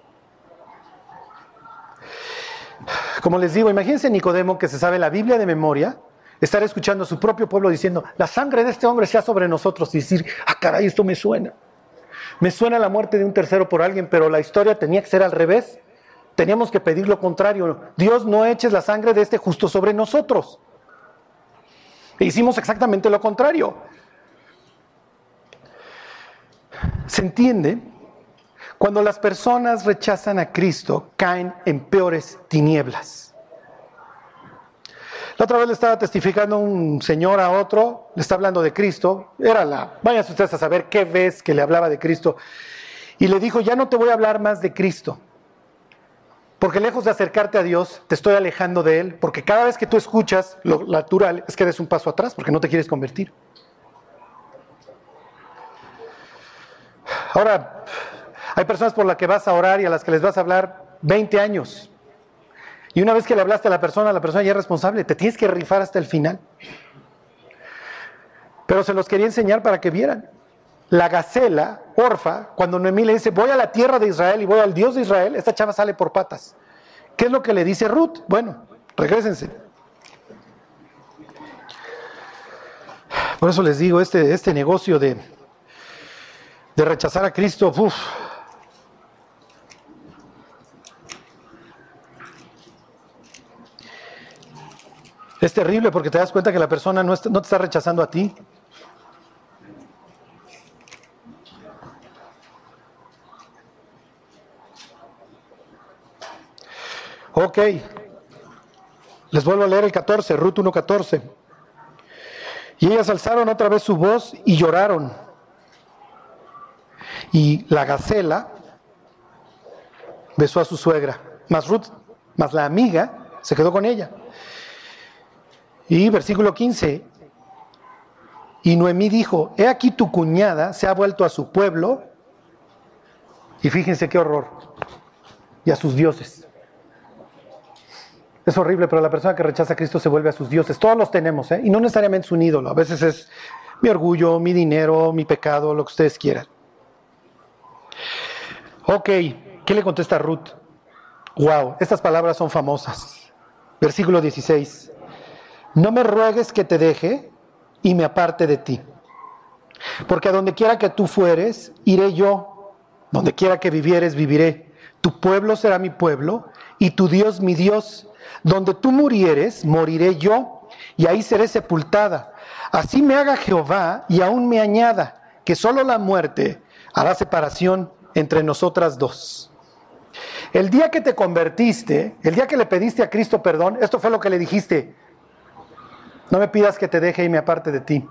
Como les digo, imagínense Nicodemo que se sabe la Biblia de memoria, estar escuchando a su propio pueblo diciendo, la sangre de este hombre sea sobre nosotros y decir, ah, caray, esto me suena. Me suena la muerte de un tercero por alguien, pero la historia tenía que ser al revés. Teníamos que pedir lo contrario. Dios no eches la sangre de este justo sobre nosotros. E hicimos exactamente lo contrario. ¿Se entiende? Cuando las personas rechazan a Cristo, caen en peores tinieblas. La otra vez le estaba testificando un señor a otro, le está hablando de Cristo, era la, vayan ustedes a saber qué ves que le hablaba de Cristo, y le dijo, ya no te voy a hablar más de Cristo, porque lejos de acercarte a Dios, te estoy alejando de Él, porque cada vez que tú escuchas, lo natural es que des un paso atrás, porque no te quieres convertir. Ahora, hay personas por las que vas a orar y a las que les vas a hablar 20 años. Y una vez que le hablaste a la persona, la persona ya es responsable. Te tienes que rifar hasta el final. Pero se los quería enseñar para que vieran. La gacela, Orfa, cuando Noemí le dice, voy a la tierra de Israel y voy al Dios de Israel, esta chava sale por patas. ¿Qué es lo que le dice Ruth? Bueno, regresense. Por eso les digo, este, este negocio de, de rechazar a Cristo, uff, Es terrible porque te das cuenta que la persona no, no te está rechazando a ti. Ok. Les vuelvo a leer el 14, Ruth 1.14. Y ellas alzaron otra vez su voz y lloraron. Y la gacela besó a su suegra. Más Ruth, más la amiga, se quedó con ella. Y versículo 15. Y Noemí dijo, he aquí tu cuñada se ha vuelto a su pueblo. Y fíjense qué horror. Y a sus dioses. Es horrible, pero la persona que rechaza a Cristo se vuelve a sus dioses. Todos los tenemos, ¿eh? Y no necesariamente es un ídolo. A veces es mi orgullo, mi dinero, mi pecado, lo que ustedes quieran. Ok, ¿qué le contesta Ruth? Wow, estas palabras son famosas. Versículo 16. No me ruegues que te deje y me aparte de ti. Porque a donde quiera que tú fueres, iré yo. Donde quiera que vivieres, viviré. Tu pueblo será mi pueblo y tu Dios mi Dios donde tú murieres, moriré yo, y ahí seré sepultada. Así me haga Jehová y aún me añada, que solo la muerte hará separación entre nosotras dos. El día que te convertiste, el día que le pediste a Cristo perdón, esto fue lo que le dijiste. No me pidas que te deje y me aparte de ti.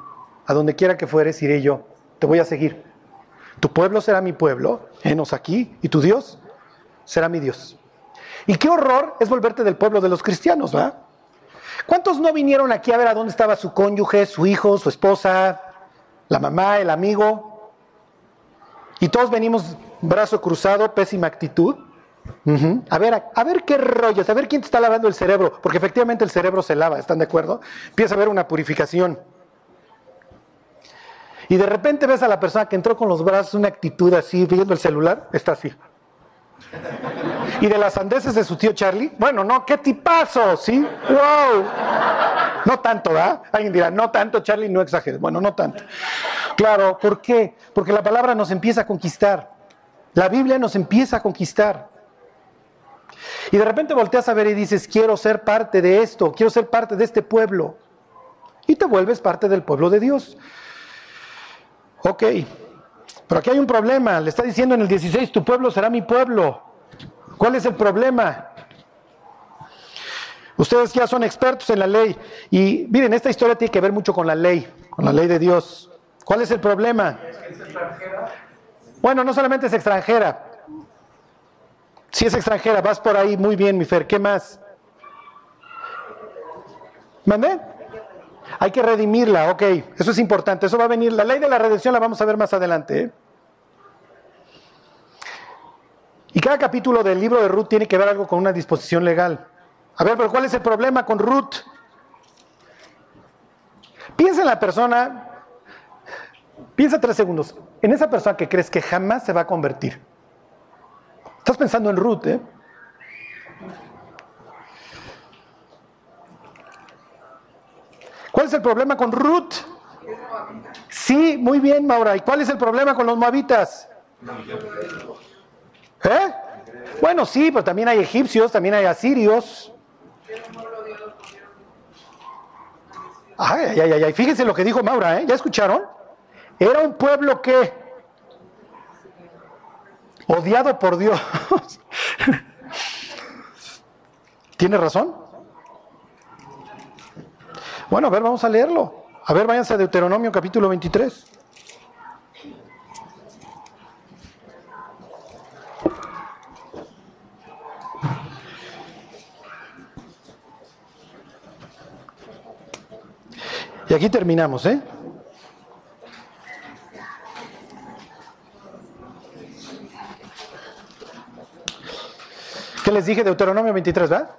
A donde quiera que fueres, iré yo. Te voy a seguir. Tu pueblo será mi pueblo, enos aquí, y tu Dios será mi Dios. Y qué horror es volverte del pueblo de los cristianos, ¿va? ¿Cuántos no vinieron aquí a ver a dónde estaba su cónyuge, su hijo, su esposa, la mamá, el amigo? Y todos venimos brazo cruzado, pésima actitud. A ver, a, ver qué rollos, a ver quién te está lavando el cerebro, porque efectivamente el cerebro se lava, ¿están de acuerdo? Empieza a haber una purificación. Y de repente ves a la persona que entró con los brazos, una actitud así, viendo el celular, está así. Y de las andeses de su tío Charlie, bueno, no, qué tipazo, ¿sí? ¡Wow! No tanto, ¿verdad? Alguien dirá, no tanto, Charlie, no exageres. Bueno, no tanto. Claro, ¿por qué? Porque la palabra nos empieza a conquistar. La Biblia nos empieza a conquistar. Y de repente volteas a ver y dices, quiero ser parte de esto, quiero ser parte de este pueblo. Y te vuelves parte del pueblo de Dios. Ok, pero aquí hay un problema. Le está diciendo en el 16, tu pueblo será mi pueblo. ¿Cuál es el problema? Ustedes ya son expertos en la ley y miren, esta historia tiene que ver mucho con la ley, con la ley de Dios. ¿Cuál es el problema? Bueno, no solamente es extranjera. Si es extranjera, vas por ahí muy bien, mi Fer. ¿Qué más? ¿Mandé? Hay que redimirla, ok. Eso es importante. Eso va a venir. La ley de la redención la vamos a ver más adelante. ¿eh? Y cada capítulo del libro de Ruth tiene que ver algo con una disposición legal. A ver, pero ¿cuál es el problema con Ruth? Piensa en la persona, piensa tres segundos, en esa persona que crees que jamás se va a convertir. Estás pensando en Ruth, ¿eh? ¿Cuál es el problema con Ruth? Sí, muy bien, Maura. ¿Y cuál es el problema con los moabitas? ¿Eh? Bueno, sí, pero también hay egipcios, también hay asirios. Ay, ay, ay, ay, fíjense lo que dijo Maura, ¿eh? ¿Ya escucharon? Era un pueblo que, odiado por Dios, ¿tiene razón? Bueno, a ver, vamos a leerlo. A ver, váyanse a Deuteronomio capítulo 23. Y aquí terminamos, ¿eh? ¿Qué les dije? Deuteronomio 23, ¿verdad?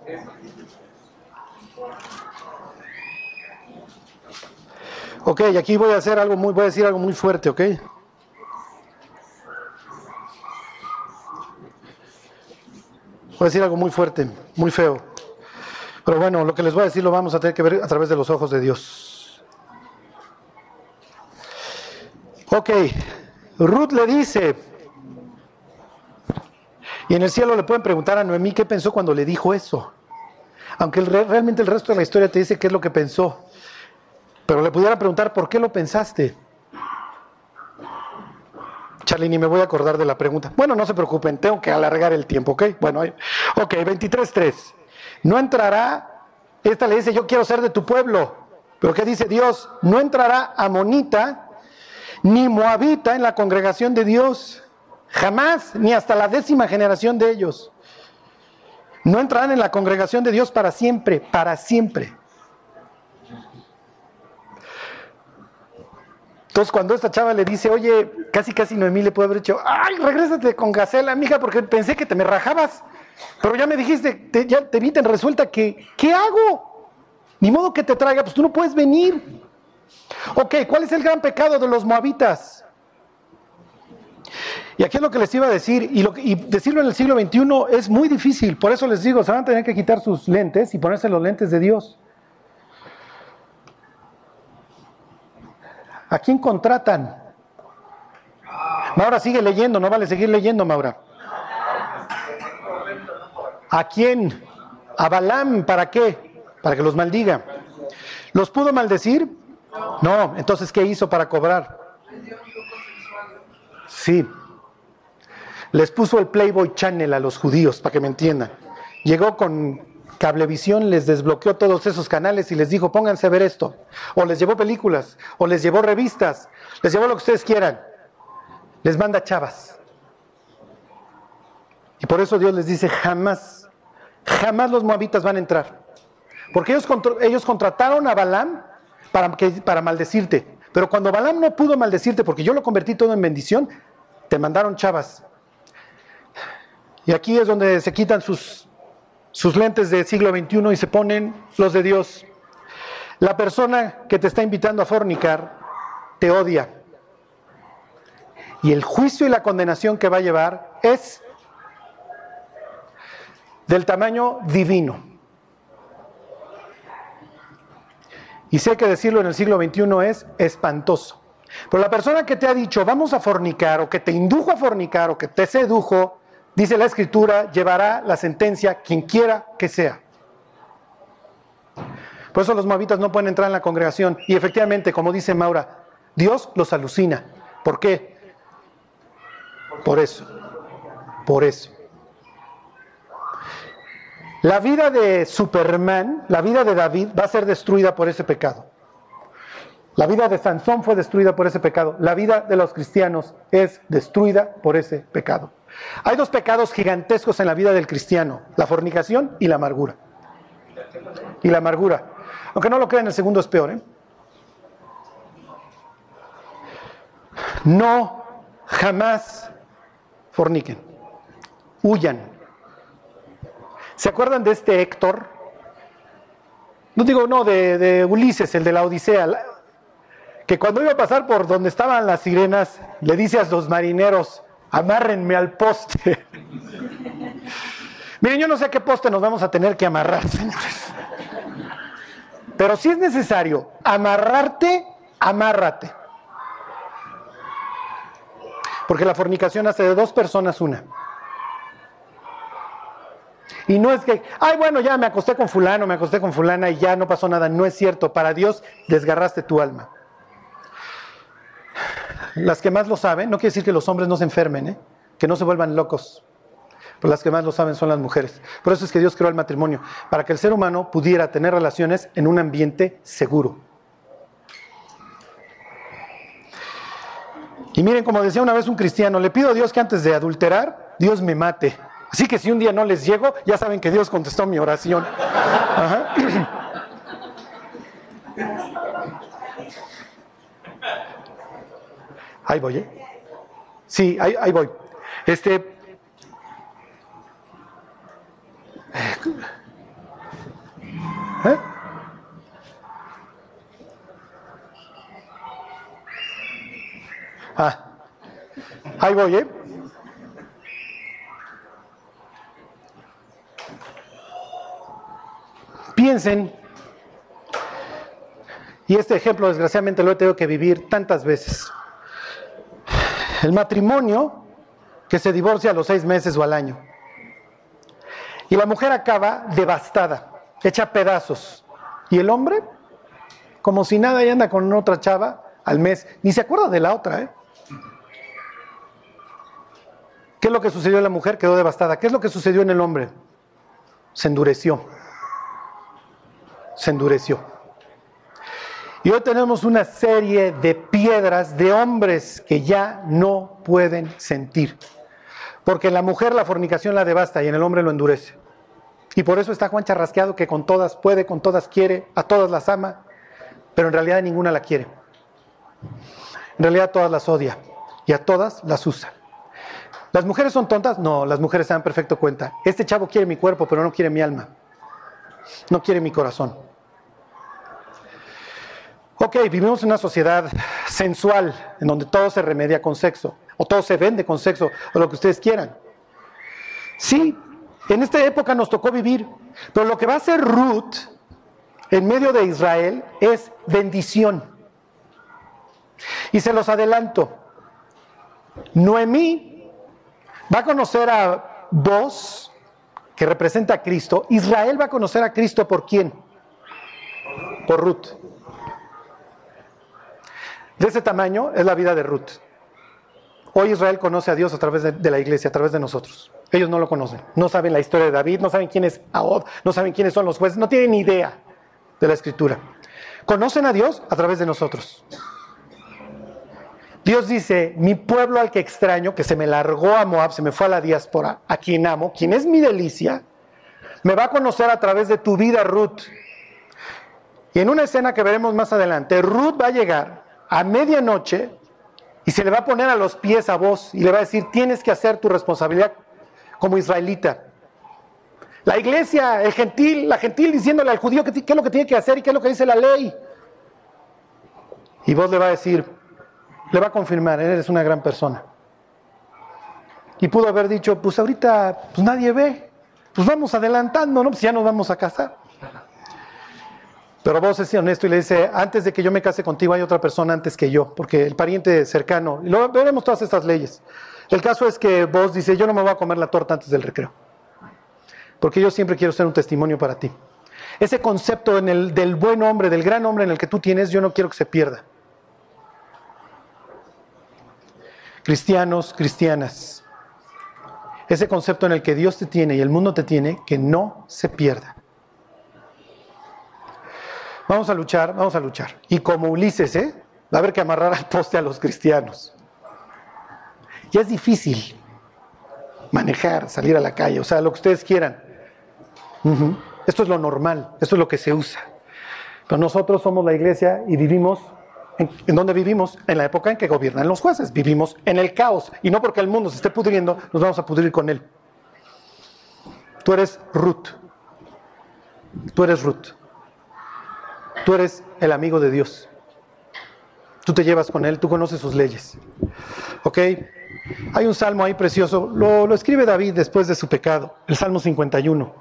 Ok, aquí voy a hacer algo muy, voy a decir algo muy fuerte, ¿ok? Voy a decir algo muy fuerte, muy feo. Pero bueno, lo que les voy a decir lo vamos a tener que ver a través de los ojos de Dios. Ok, Ruth le dice, y en el cielo le pueden preguntar a Noemí qué pensó cuando le dijo eso. Aunque realmente el resto de la historia te dice qué es lo que pensó. Pero le pudiera preguntar, ¿por qué lo pensaste? Charlie, ni me voy a acordar de la pregunta. Bueno, no se preocupen, tengo que alargar el tiempo, ¿ok? Bueno, ok, 23.3. No entrará, esta le dice, yo quiero ser de tu pueblo. Pero ¿qué dice Dios? No entrará amonita ni moabita en la congregación de Dios. Jamás, ni hasta la décima generación de ellos. No entrarán en la congregación de Dios para siempre, para siempre. Entonces, cuando esta chava le dice, oye, casi casi Noemí le puede haber dicho, ay, regrésate con Gacela, mija, porque pensé que te me rajabas, pero ya me dijiste, ya te vi resuelta que, ¿qué hago? Ni modo que te traiga, pues tú no puedes venir. Ok, ¿cuál es el gran pecado de los moabitas? Y aquí es lo que les iba a decir, y, lo, decirlo en el siglo XXI es muy difícil, por eso les digo, se van a tener que quitar sus lentes y ponerse los lentes de Dios. ¿A quién contratan? Maura sigue leyendo, no vale seguir leyendo, Maura. ¿A quién? ¿A Balaam? ¿Para qué? Para que los maldiga. ¿Los pudo maldecir? No. Entonces, ¿qué hizo para cobrar? Sí. Les puso el Playboy Channel a los judíos, para que me entiendan. Llegó con Cablevisión, les desbloqueó todos esos canales y les dijo, pónganse a ver esto. O les llevó películas, o les llevó revistas, les llevó lo que ustedes quieran. Les manda chavas. Y por eso Dios les dice, jamás, jamás los moabitas van a entrar. Porque ellos, ellos contrataron a Balaam para, que, para maldecirte. Pero cuando Balaam no pudo maldecirte porque yo lo convertí todo en bendición, te mandaron chavas. Y aquí es donde se quitan sus, sus lentes del siglo XXI y se ponen los de Dios. La persona que te está invitando a fornicar te odia. Y el juicio y la condenación que va a llevar es del tamaño divino. Y sé que decirlo en el siglo XXI es espantoso. Pero la persona que te ha dicho vamos a fornicar o que te indujo a fornicar o que te sedujo, dice la escritura, llevará la sentencia quien quiera que sea. Por eso los moabitas no pueden entrar en la congregación. Y efectivamente, como dice Maura, Dios los alucina. ¿Por qué? Por eso. Por eso. La vida de Superman, la vida de David va a ser destruida por ese pecado. La vida de Sansón fue destruida por ese pecado. La vida de los cristianos es destruida por ese pecado. Hay dos pecados gigantescos en la vida del cristiano, la fornicación y la amargura. Y la amargura. Aunque no lo crean, el segundo es peor. ¿eh? No, jamás forniquen. Huyan. ¿Se acuerdan de este Héctor? No digo, no, de, Ulises, el de la Odisea, que cuando iba a pasar por donde estaban las sirenas, le dice a los marineros, amárrenme al poste. Miren, yo no sé a qué poste nos vamos a tener que amarrar, señores. Pero si es necesario amarrarte, amárrate. Porque la fornicación hace de dos personas una. Y no es que, ay, bueno, ya me acosté con fulano, me acosté con fulana y ya no pasó nada. No es cierto. Para Dios desgarraste tu alma. Las que más lo saben, no quiere decir que los hombres no se enfermen, ¿eh? que no se vuelvan locos. Pero las que más lo saben son las mujeres. Por eso es que Dios creó el matrimonio, para que el ser humano pudiera tener relaciones en un ambiente seguro. Y miren, como decía una vez un cristiano, le pido a Dios que antes de adulterar, Dios me mate. Así que si un día no les llego, ya saben que Dios contestó mi oración. Ahí voy, ¿eh? Sí, ahí, voy. Este. ¿Eh? Ah, ahí voy, ¿eh? Piensen, y este ejemplo desgraciadamente lo he tenido que vivir tantas veces. El matrimonio que se divorcia a los seis meses o al año. Y la mujer acaba devastada. hecha pedazos. ¿Y el hombre? Como si nada y anda con otra chava al mes. Ni se acuerda de la otra, ¿eh? ¿Qué es lo que sucedió en la mujer? Quedó devastada. ¿Qué es lo que sucedió en el hombre? Se endureció. Se endureció. Y hoy tenemos una serie de piedras de hombres que ya no pueden sentir. Porque en la mujer la fornicación la devasta y en el hombre lo endurece. Y por eso está Juan charrasqueado que con todas puede, con todas quiere, a todas las ama, pero en realidad ninguna la quiere. En realidad todas las odia y a todas las usa. ¿Las mujeres son tontas? No, las mujeres se dan perfecto cuenta. Este chavo quiere mi cuerpo, pero no quiere mi alma. No quiere mi corazón. Ok, vivimos en una sociedad sensual, en donde todo se remedia con sexo, o todo se vende con sexo, o lo que ustedes quieran. Sí, en esta época nos tocó vivir, pero lo que va a hacer Ruth en medio de Israel es bendición. Y se los adelanto. Noemí va a conocer a vos, que representa a Cristo. Israel va a conocer a Cristo por quién? Por Ruth. De ese tamaño es la vida de Ruth. Hoy Israel conoce a Dios a través de, la iglesia, a través de nosotros. Ellos no lo conocen. No saben la historia de David, no saben quién es Ahod, no saben quiénes son los jueces, no tienen ni idea de la escritura. Conocen a Dios a través de nosotros. Dios dice, mi pueblo al que extraño, que se me largó a Moab, se me fue a la diáspora, a quien amo, quien es mi delicia, me va a conocer a través de tu vida, Ruth. Y en una escena que veremos más adelante, Ruth va a llegar a medianoche y se le va a poner a los pies a vos y le va a decir, tienes que hacer tu responsabilidad como israelita. La iglesia, el gentil, la gentil diciéndole al judío qué, es lo que tiene que hacer y qué es lo que dice la ley. Y vos le va a decir, le va a confirmar, eres una gran persona. Y pudo haber dicho, pues ahorita pues nadie ve, pues vamos adelantando, ¿no? Pues ya nos vamos a casar. Pero vos es honesto y le dice, antes de que yo me case contigo hay otra persona antes que yo, porque el pariente cercano, veremos todas estas leyes. El caso es que vos dice, yo no me voy a comer la torta antes del recreo, porque yo siempre quiero ser un testimonio para ti. Ese concepto del buen hombre, del gran hombre en el que tú tienes, yo no quiero que se pierda. cristianos, cristianas. Ese concepto en el que Dios te tiene y el mundo te tiene, que no se pierda. Vamos a luchar, vamos a luchar. Y como Ulises, ¿eh? va a haber que amarrar al poste a los cristianos. Ya es difícil manejar, salir a la calle, o sea, lo que ustedes quieran. Esto es lo normal, esto es lo que se usa. Pero nosotros somos la iglesia y vivimos ¿En, dónde vivimos? En la época en que gobiernan los jueces. Vivimos en el caos. Y no porque el mundo se esté pudriendo, nos vamos a pudrir con él. Tú eres Ruth. Tú eres Ruth. Tú eres el amigo de Dios. Tú te llevas con él, tú conoces sus leyes. ¿Ok? Hay un salmo ahí precioso. Lo, lo escribe David después de su pecado, el Salmo 51.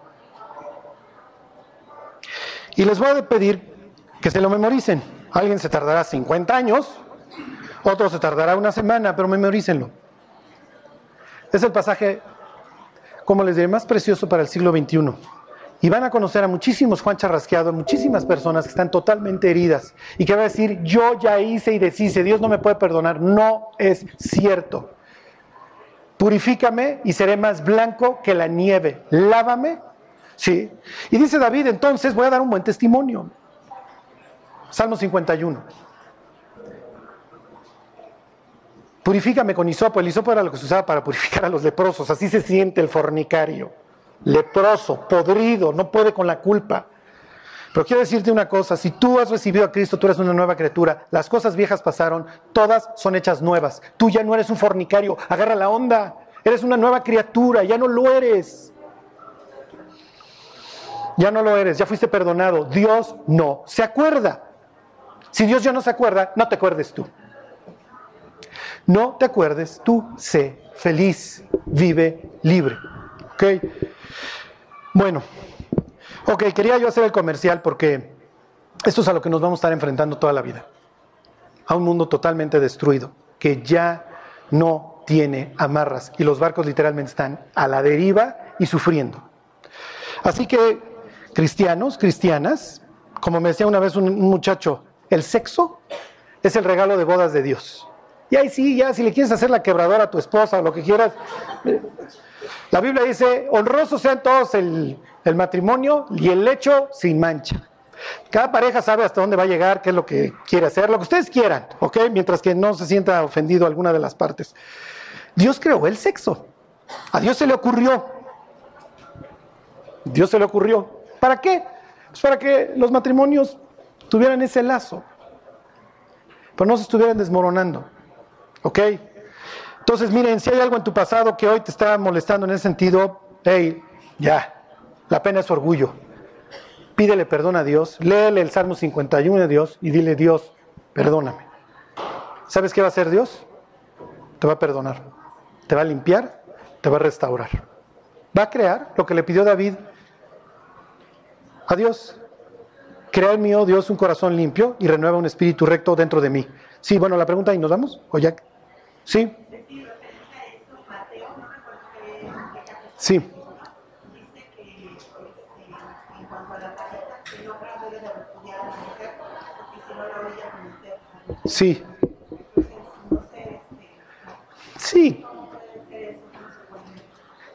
Y les voy a pedir que se lo memoricen. Alguien se tardará 50 años, otro se tardará una semana, pero memorícenlo. Es el pasaje, como les diré, más precioso para el siglo XXI. Y van a conocer a muchísimos Juan Charrasqueado, a muchísimas personas que están totalmente heridas y que van a decir, yo ya hice y deshice, Dios no me puede perdonar. No es cierto. Purifícame y seré más blanco que la nieve. Lávame. Sí. Y dice David, entonces voy a dar un buen testimonio. Salmo 51. Purifícame con hisopo. El hisopo era lo que se usaba para purificar a los leprosos. Así se siente el fornicario. Leproso, podrido, no puede con la culpa. Pero quiero decirte una cosa, si tú has recibido a Cristo, tú eres una nueva criatura, las cosas viejas pasaron, todas son hechas nuevas. Tú ya no eres un fornicario, agarra la onda, eres una nueva criatura, ya no lo eres. Ya no lo eres, ya fuiste perdonado. Dios no se acuerda. Si Dios ya no se acuerda, no te acuerdes tú. No te acuerdes tú, sé feliz, vive libre. ¿Ok? Bueno, ok, quería yo hacer el comercial porque esto es a lo que nos vamos a estar enfrentando toda la vida. A un mundo totalmente destruido, que ya no tiene amarras y los barcos literalmente están a la deriva y sufriendo. Así que cristianos, cristianas, como me decía una vez un muchacho, el sexo es el regalo de bodas de Dios. Y ahí sí, ya si le quieres hacer la quebradora a tu esposa o lo que quieras. La Biblia dice, honrosos sean todos el, el matrimonio y el lecho sin mancha. Cada pareja sabe hasta dónde va a llegar, qué es lo que quiere hacer, lo que ustedes quieran, ¿ok? Mientras que no se sienta ofendido alguna de las partes. Dios creó el sexo. A Dios se le ocurrió. Dios se le ocurrió. ¿Para qué? Pues para que los matrimonios tuvieran ese lazo, pero no se estuvieran desmoronando. ¿Ok? Entonces, miren, si hay algo en tu pasado que hoy te está molestando en ese sentido, hey, ya, la pena es orgullo. Pídele perdón a Dios, léele el Salmo 51 a Dios y dile, Dios, perdóname. ¿Sabes qué va a hacer Dios? Te va a perdonar, te va a limpiar, te va a restaurar. Va a crear lo que le pidió David a Dios. Crea en mí, oh Dios, un corazón limpio y renueva un espíritu recto dentro de mí. Sí, bueno, la pregunta y nos vamos, o ya. Sí. Sí. Sí. Sí.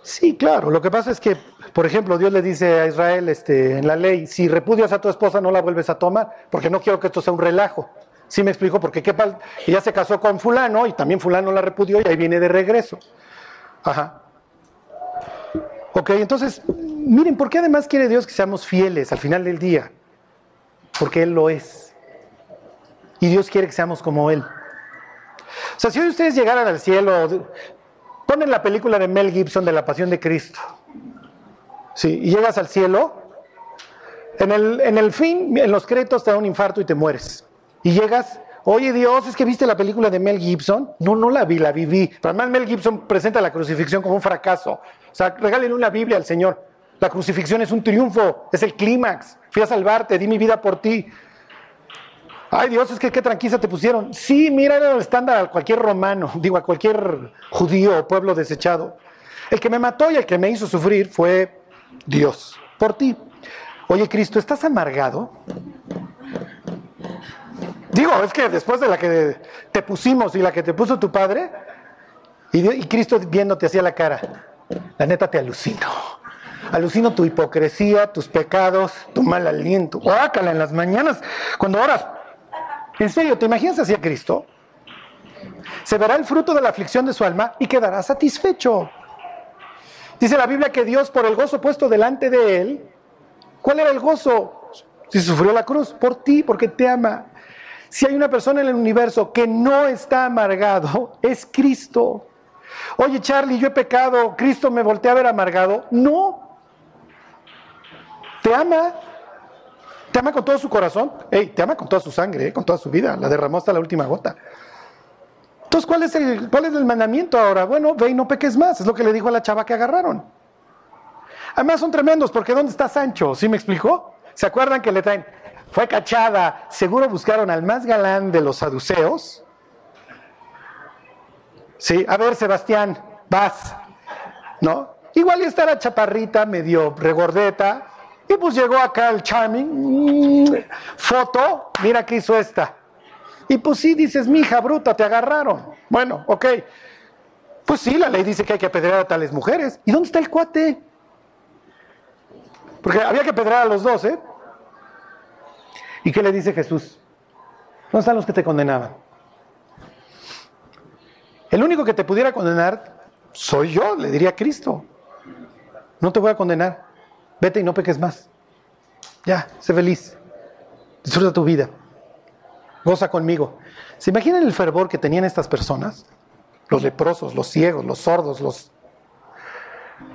Sí, claro. Lo que pasa es que, por ejemplo, Dios le dice a Israel este, en la ley, si repudias a tu esposa no la vuelves a tomar, porque no quiero que esto sea un relajo. ¿Sí me explico? Porque qué ella se casó con fulano y también fulano la repudió y ahí viene de regreso. Ajá. Ok, entonces, miren, ¿por qué además quiere Dios que seamos fieles al final del día? Porque Él lo es. Y Dios quiere que seamos como Él. O sea, si hoy ustedes llegaran al cielo, ponen la película de Mel Gibson de la Pasión de Cristo. Sí, y llegas al cielo, en el, en el fin, en los créditos te da un infarto y te mueres. Y llegas, oye Dios, es que viste la película de Mel Gibson. No, no la vi, la viví. Pero además Mel Gibson presenta la crucifixión como un fracaso. O sea, regalen una Biblia al Señor. La crucifixión es un triunfo, es el clímax. Fui a salvarte, di mi vida por ti. Ay Dios, es que qué tranquila te pusieron. Sí, mira, era el estándar a cualquier romano, digo, a cualquier judío o pueblo desechado. El que me mató y el que me hizo sufrir fue Dios, por ti. Oye Cristo, ¿estás amargado? Digo, es que después de la que te pusimos y la que te puso tu padre, y, Cristo viéndote hacia la cara, la neta te alucino. Alucino tu hipocresía, tus pecados, tu mal aliento. Orácala en las mañanas, cuando oras ¿En serio, te imaginas así a Cristo? Se verá el fruto de la aflicción de su alma y quedará satisfecho. Dice la Biblia que Dios, por el gozo puesto delante de él, ¿cuál era el gozo? Si sufrió la cruz, por ti, porque te ama. Si hay una persona en el universo que no está amargado, es Cristo. Oye, Charlie, yo he pecado, Cristo me voltea a ver amargado. No. Te ama. Te ama con todo su corazón. Hey, te ama con toda su sangre, eh, con toda su vida. La derramó hasta la última gota. Entonces, ¿cuál es, el, ¿cuál es el mandamiento ahora? Bueno, ve y no peques más. Es lo que le dijo a la chava que agarraron. Además son tremendos, porque ¿dónde está Sancho? ¿Sí me explicó? ¿Se acuerdan que le traen? Fue cachada. Seguro buscaron al más galán de los saduceos. Sí, a ver, Sebastián, vas. ¿No? Igual y está la chaparrita, medio regordeta, y pues llegó acá el charming, mm, foto, mira que hizo esta. Y pues sí, dices, mi hija bruta, te agarraron. Bueno, ok. Pues sí, la ley dice que hay que apedrear a tales mujeres. ¿Y dónde está el cuate? Porque había que apedrear a los dos, ¿eh? ¿Y qué le dice Jesús? ¿Dónde están los que te condenaban? El único que te pudiera condenar soy yo, le diría Cristo. No te voy a condenar. Vete y no peques más. Ya, sé feliz. Disfruta tu vida. Goza conmigo. ¿Se imaginan el fervor que tenían estas personas? Los leprosos, los ciegos, los sordos, los,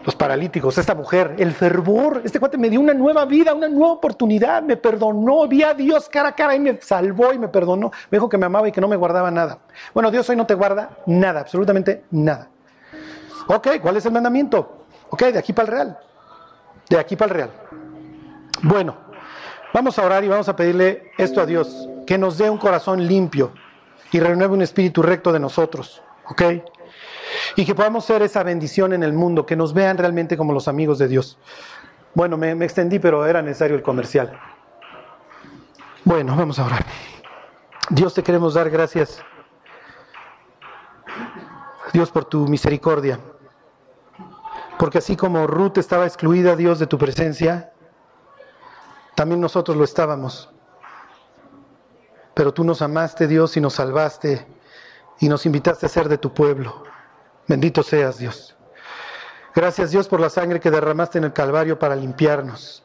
los paralíticos, esta mujer, el fervor. Este cuate me dio una nueva vida, una nueva oportunidad, me perdonó, vi a Dios cara a cara y me salvó y me perdonó. Me dijo que me amaba y que no me guardaba nada. Bueno, Dios hoy no te guarda nada, absolutamente nada. Ok, ¿cuál es el mandamiento? Ok, de aquí para el real de aquí para el real. Bueno, vamos a orar y vamos a pedirle esto a Dios, que nos dé un corazón limpio y renueve un espíritu recto de nosotros, ¿ok? Y que podamos ser esa bendición en el mundo, que nos vean realmente como los amigos de Dios. Bueno, me, me extendí, pero era necesario el comercial. Bueno, vamos a orar. Dios te queremos dar gracias. Dios por tu misericordia. Porque así como Ruth estaba excluida, Dios, de tu presencia, también nosotros lo estábamos. Pero tú nos amaste, Dios, y nos salvaste y nos invitaste a ser de tu pueblo. Bendito seas, Dios. Gracias, Dios, por la sangre que derramaste en el Calvario para limpiarnos.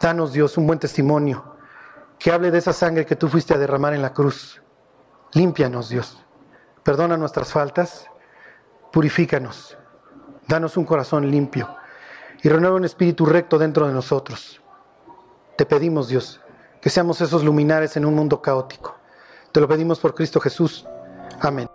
Danos, Dios, un buen testimonio que hable de esa sangre que tú fuiste a derramar en la cruz. Límpianos, Dios. Perdona nuestras faltas. Purifícanos. Danos un corazón limpio y renueva un espíritu recto dentro de nosotros. Te pedimos, Dios, que seamos esos luminares en un mundo caótico. Te lo pedimos por Cristo Jesús. Amén.